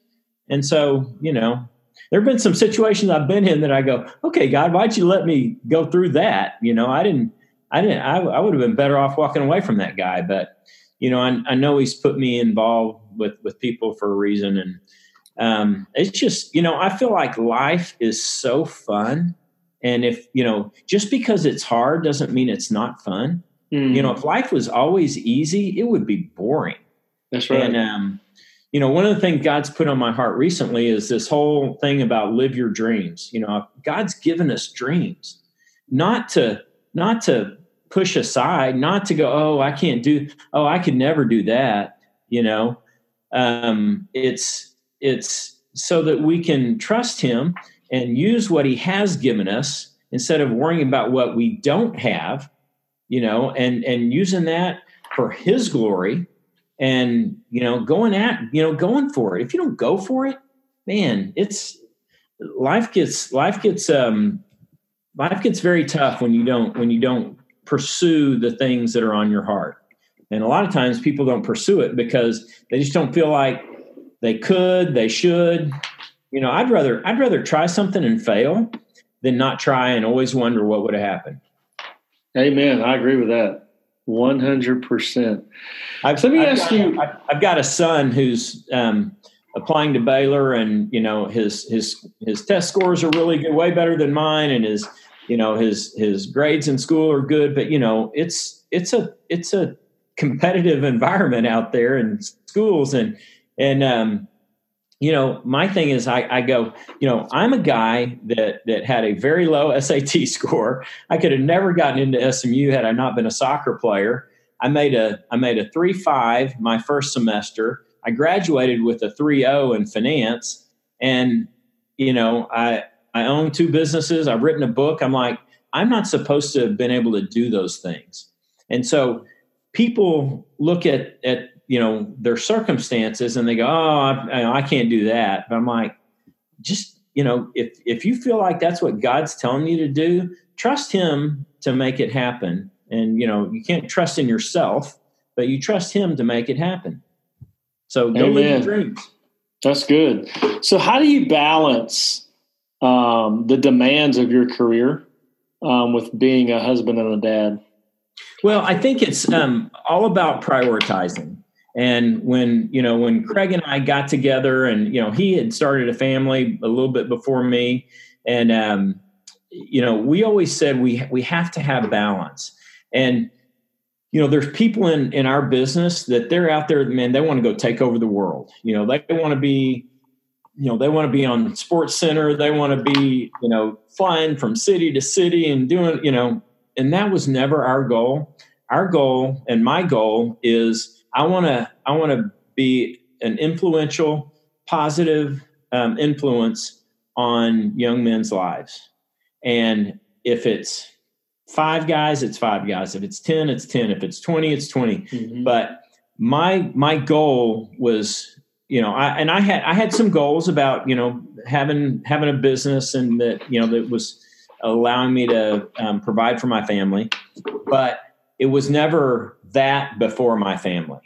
and so you know there have been some situations I've been in that I go, okay, God, why'd you let me go through that? You know, I didn't, I didn't, I, I would have been better off walking away from that guy. But, you know, I, I know he's put me involved with, with people for a reason. And um, it's just, you know, I feel like life is so fun. And if, you know, just because it's hard doesn't mean it's not fun. Mm. You know, if life was always easy, it would be boring. That's right. And, um, you know, one of the things God's put on my heart recently is this whole thing about live your dreams. You know, God's given us dreams, not to not to push aside, not to go, oh, I can't do, oh, I could never do that. You know, um, it's it's so that we can trust Him and use what He has given us instead of worrying about what we don't have. You know, and and using that for His glory and you know going at you know going for it if you don't go for it man it's life gets life gets um life gets very tough when you don't when you don't pursue the things that are on your heart and a lot of times people don't pursue it because they just don't feel like they could they should you know i'd rather i'd rather try something and fail than not try and always wonder what would have happened amen i agree with that 100%. I've, Let me I've ask got, you. I've, I've got a son who's um, applying to Baylor, and you know his his his test scores are really good, way better than mine, and his you know his his grades in school are good. But you know it's it's a it's a competitive <laughs> environment out there in schools, and and um, you know, my thing is I, I, go, you know, I'm a guy that that had a very low <laughs> SAT score. I could have never gotten into SMU had I not been a soccer player. I made a I made a three five my first semester. I graduated with a 3.0 in finance, and you know, I I own two businesses. I've written a book. I'm like, I'm not supposed to have been able to do those things, and so people look at at you know their circumstances and they go oh I, I, can't do that. But i'm like just you know if if you feel like that's what god's telling you to do trust him to make it happen. And you know you can't trust in yourself but you trust him to make it happen. So go live your dreams. That's good. So how do you balance um, the demands of your career um, with being a husband and a dad? Well i think it's um, all about prioritizing and when, you know, when Craig and I got together and, you know, he had started a family a little bit before me. And, um, you know, we always said we, we have to have balance. And, you know, there's people in, in our business that they're out there, man, they want to go take over the world. You know, they want to be, you know, they want to be on sports center. They want to be, you know, flying from city to city and doing, you know, and that was never our goal. Our goal and my goal is, I want to I want to be an influential, positive um, influence on young men's lives. And if it's five guys, it's five guys. If it's ten, it's ten. If it's twenty, it's 20 mm-hmm. But my my goal was you know I and I had I had some goals about you know having having a business and that you know that was allowing me to um, provide for my family, but it was never that before my family.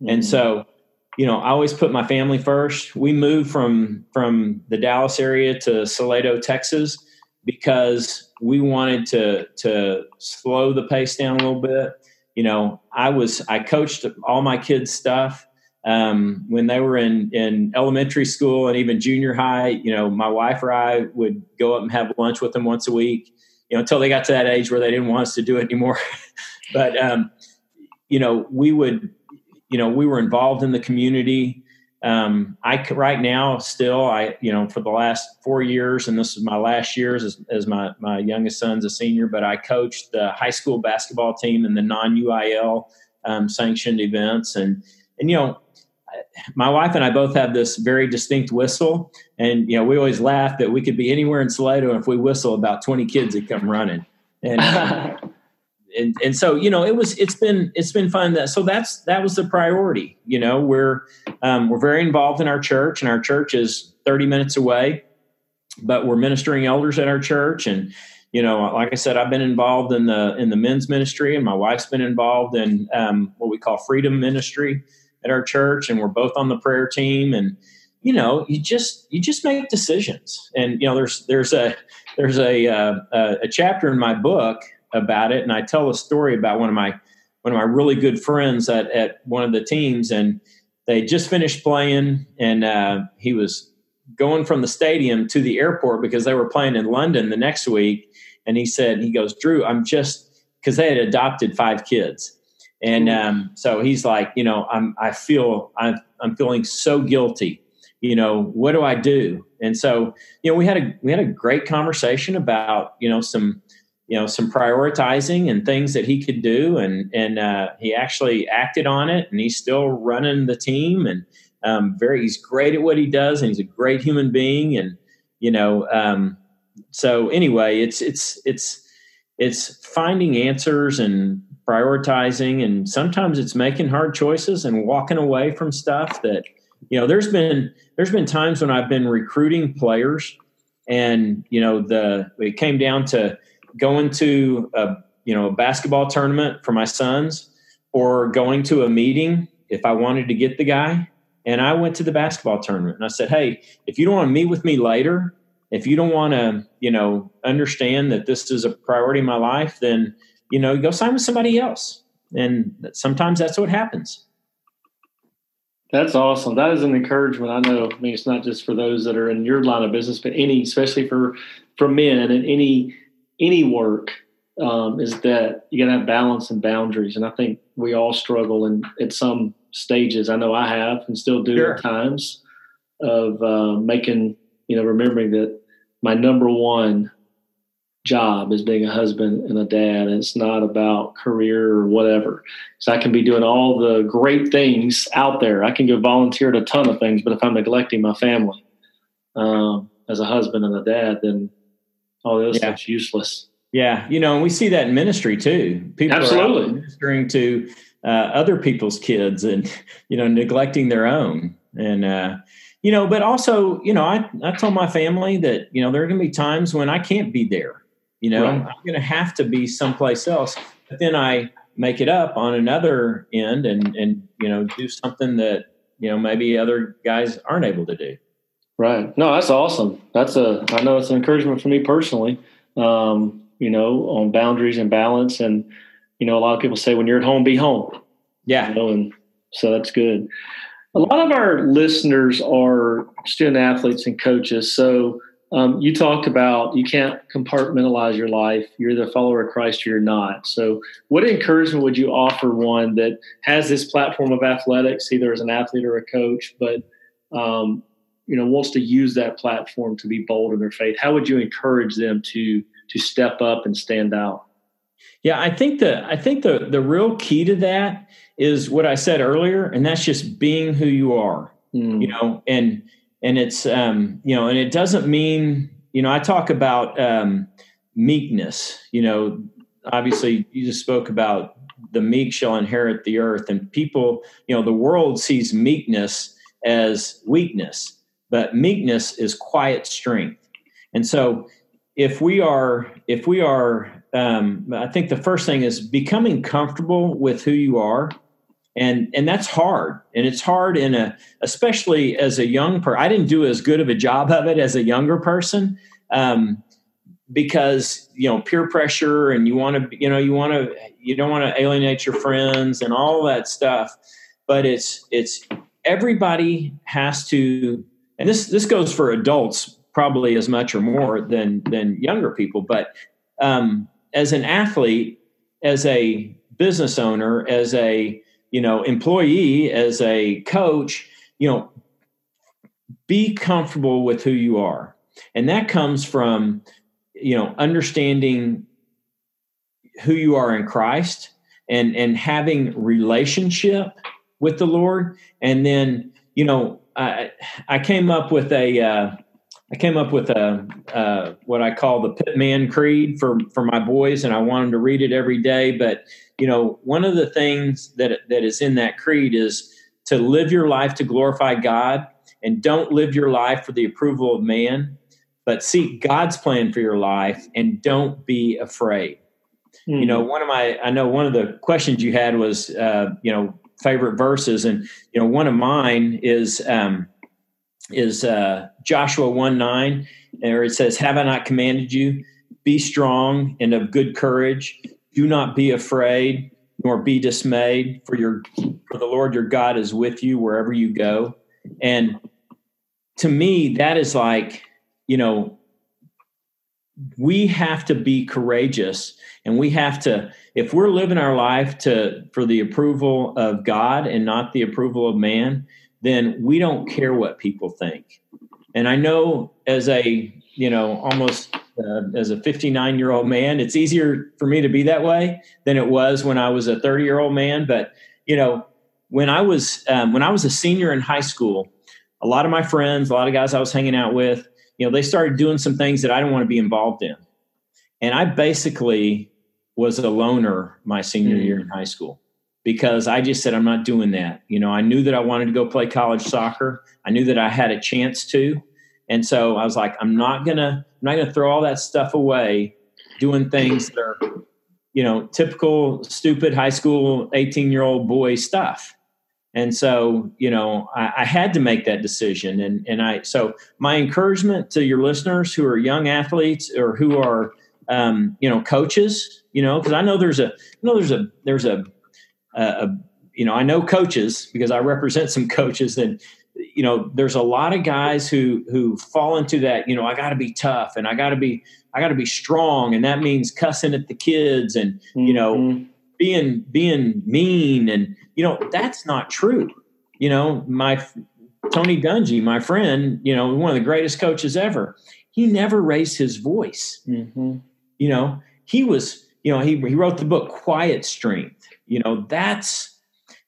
Mm-hmm. And so, you know, I always put my family first. We moved from from the Dallas area to Salado, Texas, because we wanted to to slow the pace down a little bit. You know, I was I coached all my kids' stuff um, when they were in in elementary school and even junior high. You know, my wife or I would go up and have lunch with them once a week. You know, until they got to that age where they didn't want us to do it anymore. <laughs> but um, you know, we would you know, we were involved in the community. Um, I right now still, I you know, for the last four years, and this is my last years as, as my my youngest son's a senior, but I coached the high school basketball team in the non UIL um, sanctioned events, and and you know, my wife and I both have this very distinct whistle, and you know, we always laugh that we could be anywhere in Salado, and if we whistle, about twenty kids that come running, and <laughs> and and so you know it was it's been it's been fun that so that's that was the priority you know we're um, we're very involved in our church and our church is 30 minutes away but we're ministering elders at our church and you know like i said i've been involved in the in the men's ministry and my wife's been involved in um, what we call freedom ministry at our church and we're both on the prayer team and you know you just you just make decisions. And you know there's there's a there's a uh, a chapter in my book about it, and I tell a story about one of my one of my really good friends at at one of the teams, and they just finished playing, and uh, he was going from the stadium to the airport because they were playing in London the next week, and he said he goes, Drew, I'm just because they had adopted five kids. And um, so he's like, you know, I'm, I feel, I'm, I'm feeling so guilty. You know, what do I do? And so, you know, we had a, we had a great conversation about, you know, some, you know some prioritizing and things that he could do. And and uh, he actually acted on it and he's still running the team. And um, very he's great at what he does and he's a great human being. And you know um, so anyway it's it's it's it's finding answers and prioritizing. And sometimes it's making hard choices and walking away from stuff that you know there's been there's been times when I've been recruiting players and you know the it came down to going to a you know a basketball tournament for my sons or going to a meeting if I wanted to get the guy. And I went to the basketball tournament and I said, Hey, if you don't want to meet with me later, if you don't want to, you know, understand that this is a priority in my life, then, you know, go sign with somebody else. And sometimes that's what happens. That's awesome. That is an encouragement. I know. I mean, it's not just for those that are in your line of business, but any, especially for for men and any any work um, is that you got to have balance and boundaries. And I think we all struggle in at some stages. I know I have and still do sure. at times of uh, making, you know, remembering that my number one job is being a husband and a dad. And it's not about career or whatever. So I can be doing all the great things out there. I can go volunteer at a ton of things, but if I'm neglecting my family um, as a husband and a dad, then all those yeah. stuff's useless. Yeah, you know, and we see that in ministry too. People Absolutely. are ministering to uh, other people's kids and you know neglecting their own, and uh, you know, but also you know, I I told my family that you know there are going to be times when I can't be there. You know, right. I'm going to have to be someplace else. But then I make it up on another end and and you know do something that you know maybe other guys aren't able to do. Right. No, that's awesome. That's a, I know it's an encouragement for me personally, um, you know, on boundaries and balance. And, you know, a lot of people say when you're at home, be home. Yeah. You know, and so that's good. A lot of our listeners are student athletes and coaches. So um, you talked about you can't compartmentalize your life. You're the follower of Christ or you're not. So, what encouragement would you offer one that has this platform of athletics, either as an athlete or a coach, but um, you know wants to use that platform to be bold in their faith how would you encourage them to to step up and stand out yeah i think the i think the the real key to that is what i said earlier and that's just being who you are mm. you know and and it's um you know and it doesn't mean you know i talk about um meekness you know obviously you just spoke about the meek shall inherit the earth and people you know the world sees meekness as weakness but meekness is quiet strength. And so if we are if we are um, I think the first thing is becoming comfortable with who you are. And and that's hard. And it's hard in a especially as a young person i didn't do as good of a job of it as a younger person um, because you know peer pressure and you want to you know you want to you don't want to alienate your friends and all that stuff. But it's it's everybody has to and this this goes for adults probably as much or more than than younger people but um, as an athlete as a business owner as a you know employee as a coach you know be comfortable with who you are. And that comes from you know understanding who you are in christ and and having relationship with the lord. And then you know i i came up with a uh, I came up with a uh, what I call the Pittman Creed for for my boys, and I want them to read it every day. But you know, one of the things that that is in that creed is to live your life to glorify God, and don't live your life for the approval of man, but seek God's plan for your life, and don't be afraid. Mm-hmm. You know, hmm. one of my I know one of the questions you had was uh, you know favorite verses, and you know one of mine is. Um, is uh, Joshua 1 9, where it says, Have I not commanded you? Be strong and of good courage. Do not be afraid, nor be dismayed, for your for the Lord your God is with you wherever you go. And to me, that is like, you know, we have to be courageous and we have to if we're living our life to for the approval of god and not the approval of man then we don't care what people think. And I know as a, you know, almost uh, as a 59 year old man, it's easier for me to be that way than it was when I was a 30 year old man. But, you know, when I was, um, when I was a senior in high school, a lot of my friends, a lot of guys I was hanging out with, you know, they started doing some things that I didn't want to be involved in. And I basically was a loner my senior mm. year in high school because I just said, I'm not doing that. You know, I knew that I wanted to go play college soccer. I knew that I had a chance to. And so I was like, I'm not gonna, I'm not gonna throw all that stuff away doing things that are, you know, typical stupid high school 18 year old boy stuff. And so, you know, I, I, had to make that decision. And and I so my encouragement to your listeners who are young athletes or who are um, you know, coaches, you know, because I know there's a you know there's a there's a a, you know, I know coaches because I represent some coaches and you know, there's a lot of guys who who fall into that, you know, I got to be tough and I got to be I got to be strong and that means cussing at the kids and mm-hmm. you know, mm-hmm. being being mean and you know, that's not true. You know, my Tony Dungy, my friend, you know, one of the greatest coaches ever, he never raised his voice. Mm-hmm. You know, he was, you know, he, he wrote the book Quiet Strength. You know that's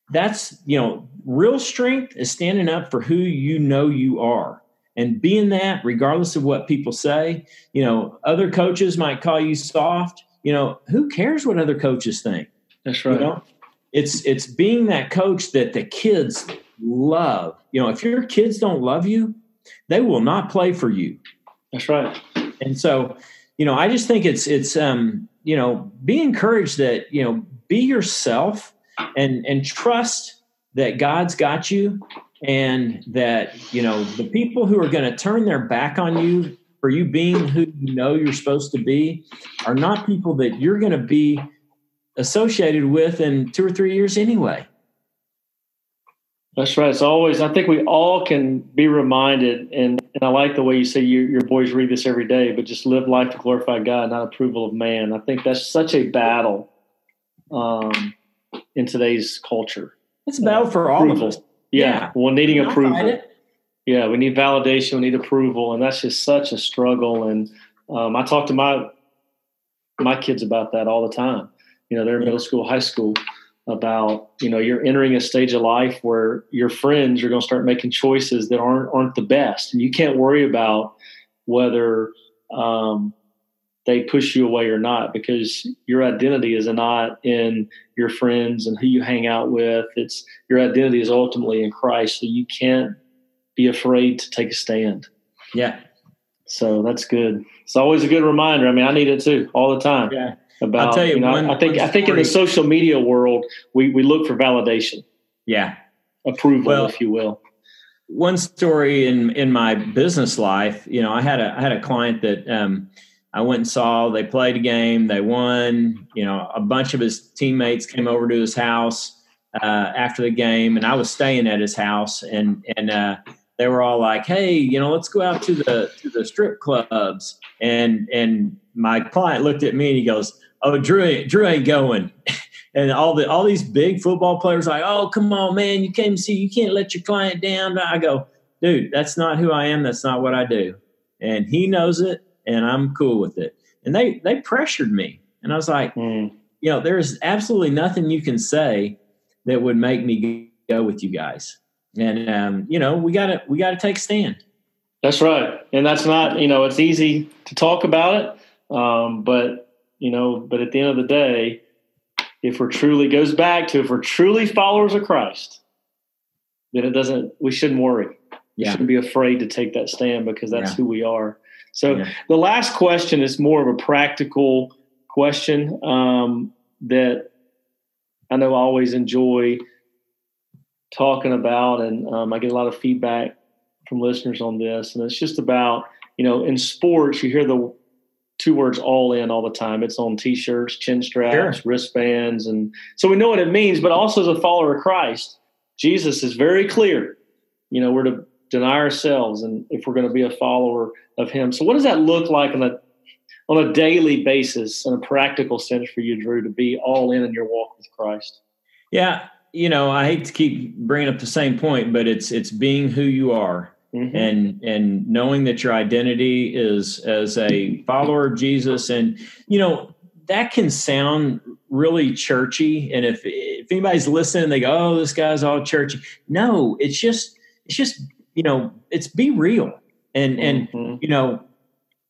that's you know real strength is standing up for who you know you are. And being that regardless of what people say you know other coaches might call you soft you know who cares what other coaches think? That's right. you know? it's it's being that coach that the kids love. You know if your kids don't love you they will not play for you. That's right. And so you know i just think it's it's um you know be encouraged that you know be yourself and and trust that God's got you and that you know the people who are going to turn their back on you for you being who you know you're supposed to be are not people that you're going to be associated with in two or three years anyway. That's right. It's always, I think we all can be reminded, and, and I like the way you say you, your boys read this every day, but just live life to glorify God, not approval of man. I think that's such a battle um, in today's culture. It's a battle uh, for all approval. of us. Yeah, yeah. well, needing approval. Yeah, we need validation, we need approval, and that's just such a struggle. And um, I talk to my my kids about that all the time. You know, they're in middle school, high school, about you know you're entering a stage of life where your friends are going to start making choices that aren't aren't the best, and you can't worry about whether um, they push you away or not because your identity is not in your friends and who you hang out with. It's your identity is ultimately in christ. So you can't be afraid to take a stand. Yeah. So that's good. It's always a good reminder. I mean i need it too all the time. Yeah about I'll tell you, you know, one, i think i think in the social media world we, we look for validation Yeah. Approval, well, if you will. One story in in my business life, you know, I had a I had a client that um, I went and saw. They played a game, they won. You know, a bunch of his teammates came over to his house uh, after the game, and I was staying at his house, and and uh, they were all like, "Hey, you know, let's go out to the to the strip clubs." And and my client looked at me and he goes, "Oh, Drew, Drew ain't going." <laughs> and all the all these big football players like, "Oh, come on, man, you came to see, you can't let your client down." I go, "Dude, that's not who I am. That's not what I do." And he knows it, and I'm cool with it. And they they pressured me, and I was like, mm. you know, there's absolutely nothing you can say that would make me go with you guys. And um, you know, we gotta we gotta take a stand. That's right, and that's not you know it's easy to talk about it, um, but you know, but at the end of the day, if we're truly goes back to if we're truly followers of Christ, then it doesn't. We shouldn't worry. Yeah. We shouldn't be afraid to take that stand because that's yeah. who we are. So yeah. the last question is more of a practical question um, that I know I always enjoy talking about, and um, I get a lot of feedback from listeners on this. And it's just about, you know, in sports, you hear the two words all in all the time. It's on t shirts, chin straps, sure. wristbands. And so we know what it means, but also as a follower of Christ, Jesus is very clear. You know, we're to deny ourselves and if we're going to be a follower of him. So what does that look like on a on a daily basis in a practical sense for you, Drew, to be all in in your walk with Christ? Yeah, you know, I hate to keep bringing up the same point, but it's it's being who you are. Mm-hmm. and and knowing that your identity is as a follower of Jesus and you know that can sound really churchy and if if anybody's listening they go oh this guy's all churchy no it's just it's just you know it's be real and and mm-hmm. you know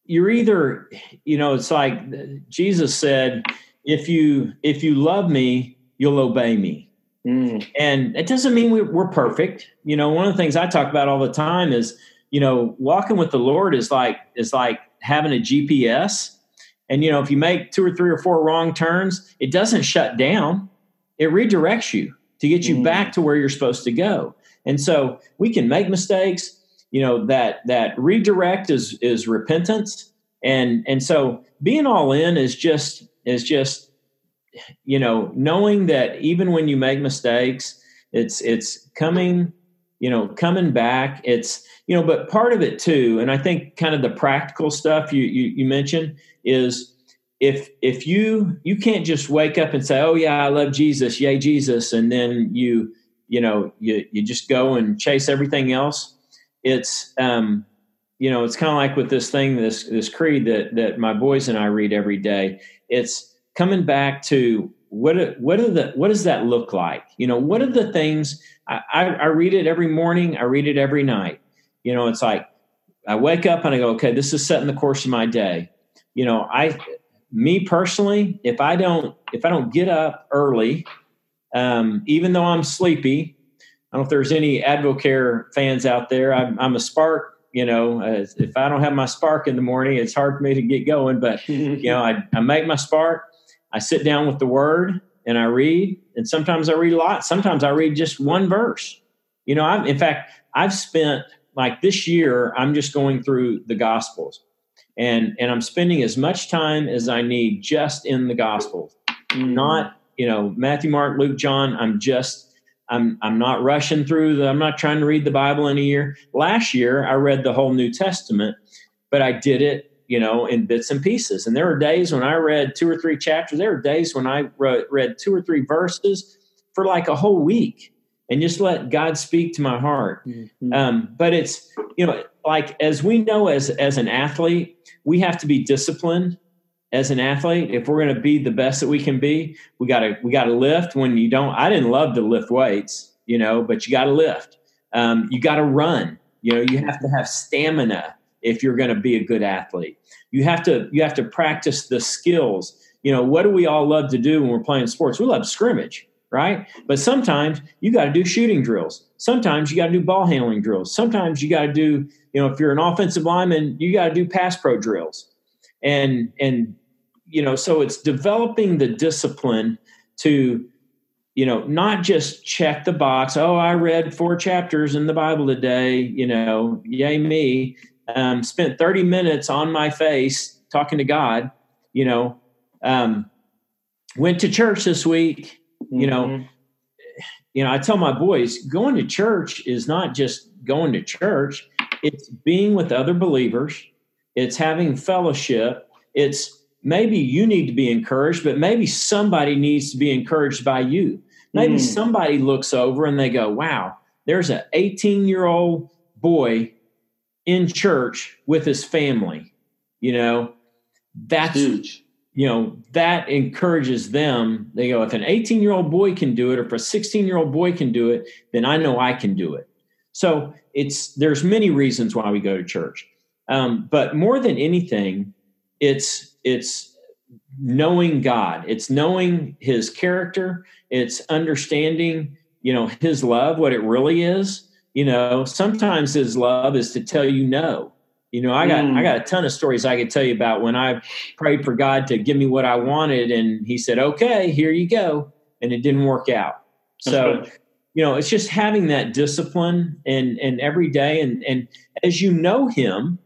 you're either you know it's like jesus said if you if you love me you'll obey me mm. and it doesn't mean we're, we're perfect. You know one of the things i talk about all the time is you know walking with the lord is like is like having a gps and you know if you make two or three or four wrong turns it doesn't shut down. It redirects you to get you mm. back to where you're supposed to go. And so we can make mistakes you know that that redirect is is repentance. And and so being all in is just is just you know knowing that even when you make mistakes it's it's coming you know coming back it's you know but part of it too and i think kind of the practical stuff you you, you mentioned is if if you you can't just wake up and say oh yeah i love jesus yay jesus and then you you know you you just go and chase everything else it's um, you know it's kind of like with this thing this this creed that that my boys and I read every day. It's coming back to what what are the what does that look like? You know, what are the things I, I, I read it every morning. I read it every night. You know, it's like I wake up and I go, okay, this is setting the course of my day. You know, I me personally, if I don't if I don't get up early, um, even though I'm sleepy, I don't know if there's any Advocare fans out there. I'm, I'm a spark. You know, uh, if I don't have my spark in the morning, it's hard for me to get going. But <laughs> you know, I, I make my spark. I sit down with the Word and I read. And sometimes I read a lot. Sometimes I read just one verse. You know, I've in fact I've spent like this year. I'm just going through the Gospels, and and I'm spending as much time as I need just in the Gospels, not you know Matthew, Mark, Luke, John. I'm just I'm I'm not rushing through the I'm not trying to read the Bible in a year. Last year I read the whole New Testament, but I did it, you know, in bits and pieces. And there were days when I read two or three chapters. There were days when I wrote, read two or three verses for like a whole week and just let God speak to my heart. Mm-hmm. Um, but it's you know like as we know as as an athlete, we have to be disciplined as an athlete if we're going to be the best that we can be we got to we got to lift when you don't i didn't love to lift weights you know but you got to lift um, you got to run you know you have to have stamina if you're going to be a good athlete you have to you have to practice the skills you know what do we all love to do when we're playing sports we love scrimmage right but sometimes you got to do shooting drills sometimes you got to do ball handling drills sometimes you got to do you know if you're an offensive lineman you got to do pass pro drills and and you know so it's developing the discipline to you know, not just check the box. Oh, I read four chapters in the Bible today. You know, yay me. Um, spent 30 minutes on my face talking to God. You know, um, went to church this week. You know, mm-hmm. you know, I tell my boys going to church is not just going to church. It's being with other believers. It's having fellowship. It's maybe you need to be encouraged, but maybe somebody needs to be encouraged by you. Maybe mm. somebody looks over and they go, wow, there's an 18 year old boy in church with his family. You know, that's huge. You know, that encourages them. They go, if an 18 year old boy can do it, or if a 16 year old boy can do it, then I know I can do it. So it's there's many reasons why we go to church. Um, but more than anything, it's it's knowing God. It's knowing His character. It's understanding, you know, His love, what it really is. You know, sometimes His love is to tell you no. You know, I got mm. I got a ton of stories I could tell you about when I prayed for God to give me what I wanted, and He said, "Okay, here you go," and it didn't work out. So, you know, it's just having that discipline and and every day, and and as you know Him,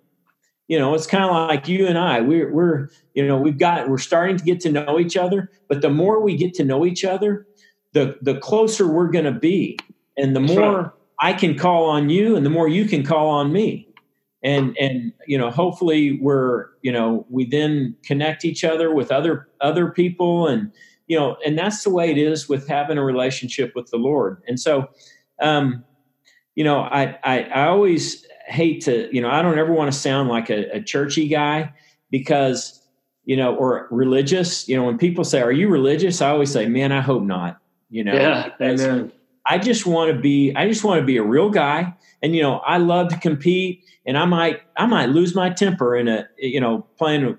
you know it's kind of like you and i we're, we're you know we've got we're starting to get to know each other but the more we get to know each other the the closer we're going to be and the That's more right. I can call on you and the more you can call on me and and you know hopefully we're you know we then connect each other with other other people and you know and that's the way it is with having a relationship with the lord and so um you know i i, I always hate to, you know, I don't ever want to sound like a, a churchy guy because, you know, or religious. You know, when people say, "Are you religious?" I always say, "Man, I hope not." You know, yeah, amen. I just want to be. I just want to be a real guy, and you know, I love to compete, and I might, I might lose my temper in a, you know, playing a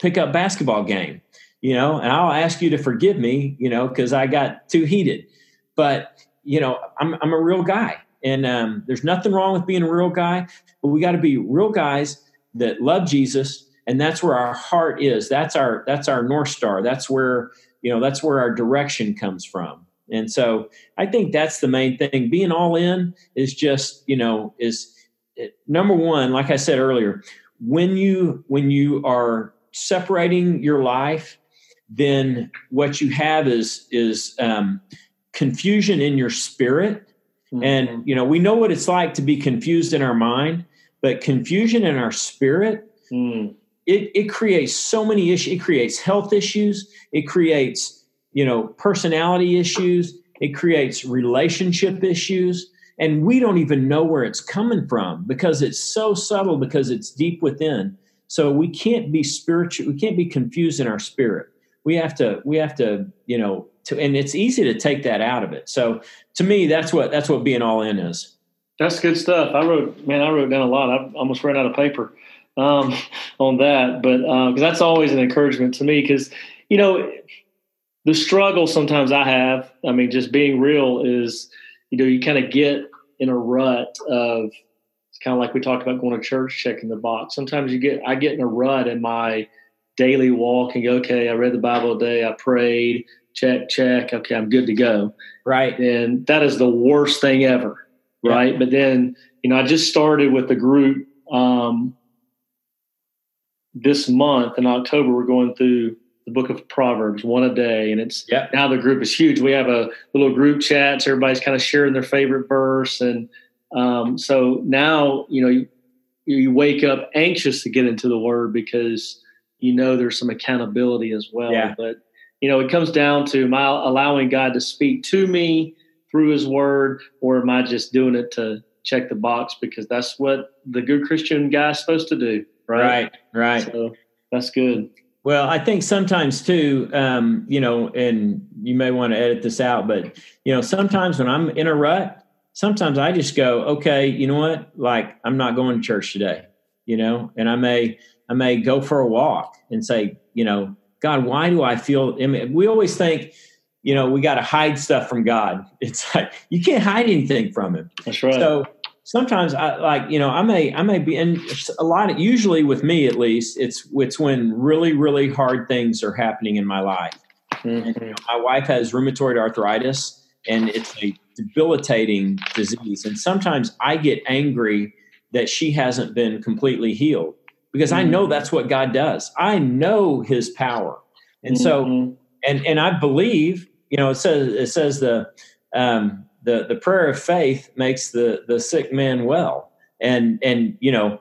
pickup basketball game, you know, and I'll ask you to forgive me, you know, because I got too heated. But you know, I'm I'm a real guy, and um, there's nothing wrong with being a real guy, but we got to be real guys that love Jesus, and that's where our heart is. That's our that's our north star. That's where you know that's where our direction comes from. And so I think that's the main thing. Being all in is just you know is number one. Like I said earlier, when you when you are separating your life, then what you have is is um, confusion in your spirit Mm-hmm. And, you know, we know what it's like to be confused in our mind, but confusion in our spirit, mm. it, it creates so many issues. It creates health issues. It creates, you know, personality issues. It creates relationship issues. And we don't even know where it's coming from because it's so subtle, because it's deep within. So we can't be spiritual. We can't be confused in our spirit. We have to, we have to, you know, to, and it's easy to take that out of it. So to me, that's what that's what being all in is. That's good stuff. I wrote, man, I wrote down a lot. I almost ran out of paper um, <laughs> on that, but because uh, that's always an encouragement to me. Because you know, the struggle sometimes I have. I mean, just being real is, you know, you kind of get in a rut of. It's kind of like we talked about going to church, checking the box. Sometimes you get, I get in a rut in my daily walk and go, okay, I read the Bible today, I prayed, check, check. Okay, I'm good to go. Right. And that is the worst thing ever. Right. Yeah. But then, you know, I just started with the group um, this month in October. We're going through the book of Proverbs one a day. And it's yeah. now the group is huge. We have a little group chat. So everybody's kind of sharing their favorite verse. And um, so now, you know, you, you wake up anxious to get into the word because you know there's some accountability as well. Yeah. But you know, it comes down to am I allowing God to speak to me through his word, or am I just doing it to check the box because that's what the good Christian guy is supposed to do, right? Right, right. So that's good. Well, I think sometimes too, um, you know, and you may want to edit this out, but you know, sometimes when I'm in a rut, sometimes I just go, okay, you know what? Like I'm not going to church today, you know, and I may I may go for a walk and say, you know, God, why do I feel? I mean, we always think, you know, we got to hide stuff from God. It's like you can't hide anything from Him. That's right. So sometimes I like, you know, I may, I may be, and a lot of, usually with me at least, it's it's when really, really hard things are happening in my life, Mm-hmm. And, you know, my wife has rheumatoid arthritis, and it's a debilitating disease. And sometimes I get angry that she hasn't been completely healed because mm-hmm. I know mm-hmm. that's what God does. I know His power, and so mm-hmm. and and I believe. You know, it says it says the um, the the prayer of faith makes the the sick man well, and and you know,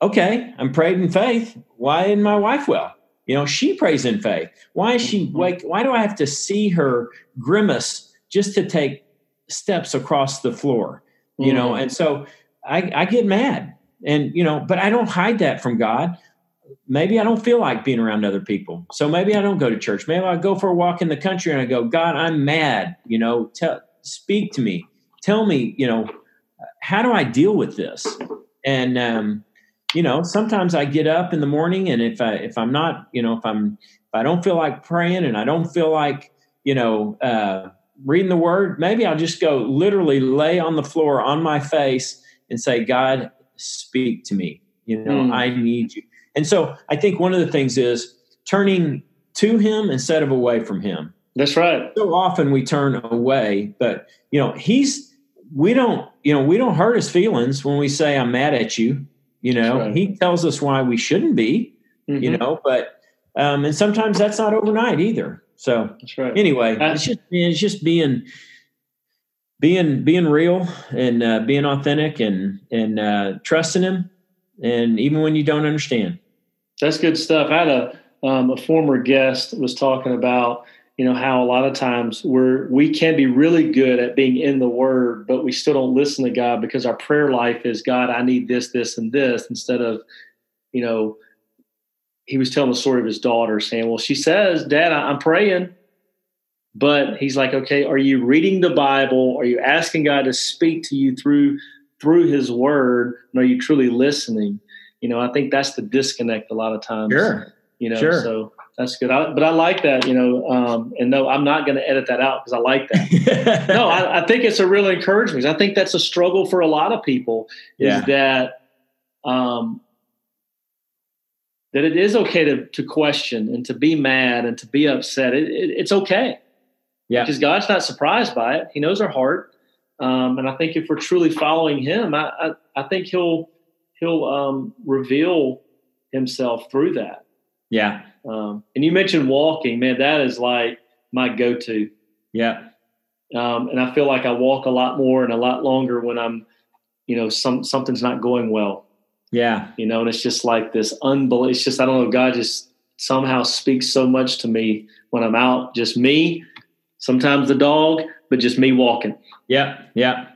okay, I'm praying in faith. Why isn't my wife well? You know, she prays in faith. Why is she mm-hmm. like? Why do I have to see her grimace just to take steps across the floor? You mm-hmm. know, and so I, I get mad, and you know, but I don't hide that from God. Maybe I don't feel like being around other people, so maybe I don't go to church. Maybe I go for a walk in the country and I go, God, I'm mad. You know, tell, speak to me, tell me, you know, how do I deal with this? And um, you know, sometimes I get up in the morning and if I if I'm not, you know, if I'm if I don't feel like praying and I don't feel like, you know, uh, reading the word, maybe I'll just go literally lay on the floor on my face and say, God, speak to me. You know, mm. I need you. And so I think one of the things is turning to him instead of away from him. That's right. So often we turn away, but you know, he's we don't, you know, we don't hurt his feelings when we say I'm mad at you. You know, right. he tells us why we shouldn't be, mm-hmm. you know, but um, and sometimes that's not overnight either. So that's right. Anyway, it's just it's just being being being real and uh, being authentic and and uh, trusting him, and even when you don't understand. That's good stuff. I had a um, a former guest was talking about you know how a lot of times we're we can be really good at being in the word but we still don't listen to god because our prayer life is god i need this this and this instead of you know he was telling the story of his daughter saying well she says dad i'm praying but he's like okay are you reading the bible? Are you asking god to speak to you through through his word? And are you truly listening you know i think that's the disconnect a lot of times sure. you know sure. so that's good. I, but I like that, you know, um, and no, I'm not going to edit that out because I like that. <laughs> no, I, I, think it's a real encouragement. I think that's a struggle for a lot of people yeah. is that, um, that it is okay to, to question and to be mad and to be upset. It, it, it's okay. Yeah. Because God's not surprised by it. He knows our heart. Um, and I think if we're truly following him, I, I, I think he'll, he'll, um, reveal himself through that. Yeah. Um, and you mentioned walking, man, that is like my go to. Yeah. Um, and I feel like I walk a lot more and a lot longer when I'm, you know, some something's not going well. Yeah. You know, and it's just like this unbelievable. It's just I don't know. God just somehow speaks so much to me when I'm out. Just me, sometimes the dog, but just me walking. Yeah. Yeah.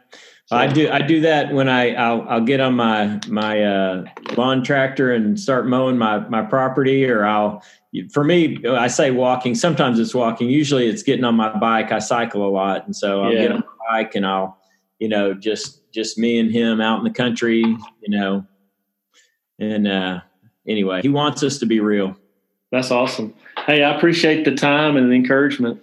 So, I do I do that when I I'll, I'll get on my my uh, lawn tractor and start mowing my my property, or I'll for me I say walking. Sometimes it's walking. Usually it's getting on my bike. I cycle a lot, and so I'll yeah. get on my bike and I'll you know just just me and him out in the country, you know. And uh, anyway, he wants us to be real. That's awesome. Hey, I appreciate the time and the encouragement.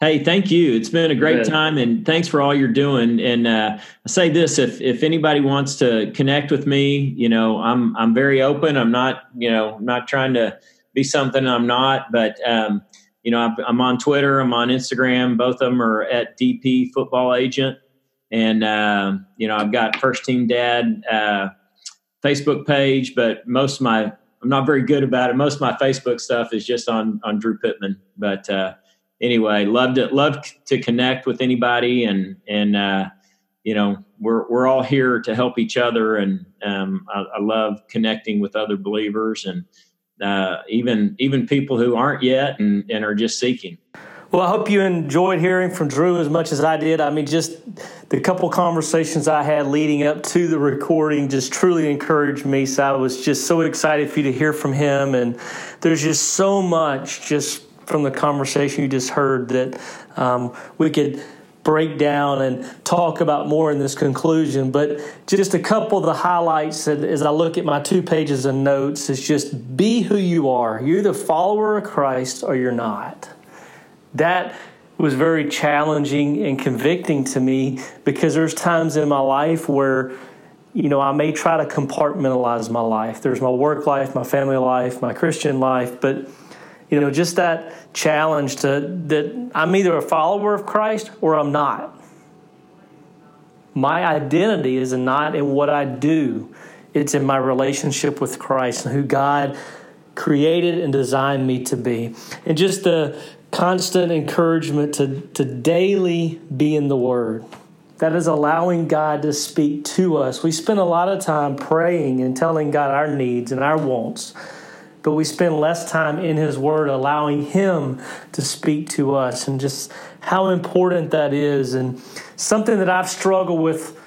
Hey, thank you. It's been a great time, and thanks for all you're doing. And uh, I say this: if if anybody wants to connect with me, you know, I'm I'm very open. I'm not, you know, I'm not trying to be something I'm not. But um, you know, I'm, I'm, on Twitter. I'm on Instagram. Both of them are at DP Football Agent, and uh, you know, I've got First Team Dad uh, Facebook page. But most of my I'm not very good about it. Most of my Facebook stuff is just on on Drew Pittman, but uh, anyway, loved it. Loved to connect with anybody, and and uh, you know we're we're all here to help each other, and um, I, I, love connecting with other believers, and uh, even even people who aren't yet and, and are just seeking. Well, I hope you enjoyed hearing from Drew as much as I did. I mean, just the couple conversations I had leading up to the recording just truly encouraged me. So I was just so excited for you to hear from him. And there's just so much just from the conversation you just heard that um, we could break down and talk about more in this conclusion. But just a couple of the highlights as I look at my two pages of notes is just be who you are. You're the follower of Christ or you're not. That was very challenging and convicting to me because there's times in my life where you know, I may try to compartmentalize my life. There's my work life, my family life, my Christian life, but you know, just that challenge to that I'm either a follower of Christ or I'm not. My identity is not in what I do, it's in my relationship with Christ and who God created and designed me to be. And just the constant encouragement to, to daily be in the Word. That is allowing God to speak to us. We spend a lot of time praying and telling God our needs and our wants, but we spend less time in His Word allowing Him to speak to us and just how important that is. And something that I've struggled with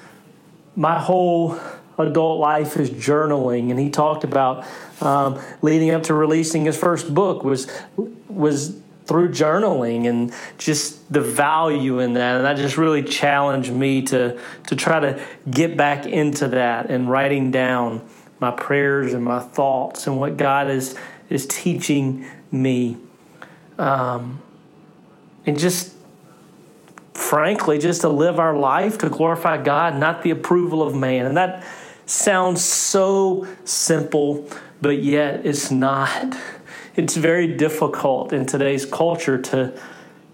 my whole adult life is journaling. And he talked about um, leading up to releasing his first book was was through journaling and just the value in that and that just really challenged me to to try to get back into that and writing down my prayers and my thoughts and what God is is teaching me. Um, and just frankly just to live our life to glorify God not the approval of man. And that sounds so simple but yet it's not. It's very difficult in today's culture to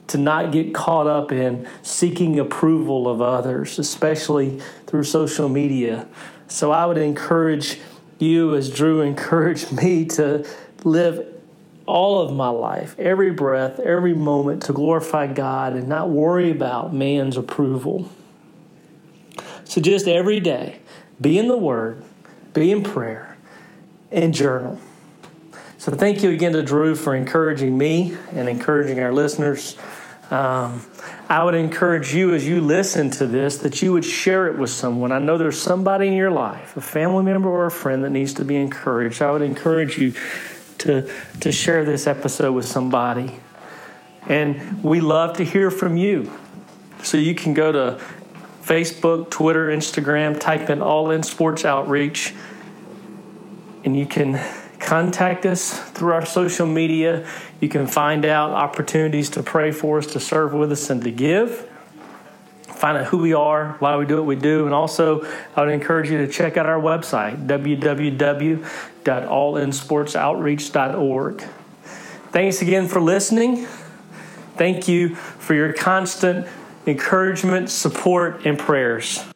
to not get caught up in seeking approval of others, especially through social media. So I would encourage you, as Drew encouraged <laughs> me, to live all of my life, every breath, every moment to glorify God and not worry about man's approval. So just every day, be in the Word, be in prayer, and journal. So thank you again to Drew for encouraging me and encouraging our listeners. Um, I would encourage you as you listen to this that you would share it with someone. I know there's somebody in your life, a family member or a friend that needs to be encouraged. I would encourage you to, to share this episode with somebody. And we love to hear from you. So you can go to Facebook, Twitter, Instagram, type in All In Sports Outreach, and you can contact us through our social media. You can find out opportunities to pray for us, to serve with us, and to give. Find out who we are, why we do what we do, and also I would encourage you to check out our website, www.allinsportsoutreach.org. Thanks again for listening. Thank you for your constant encouragement, support, and prayers.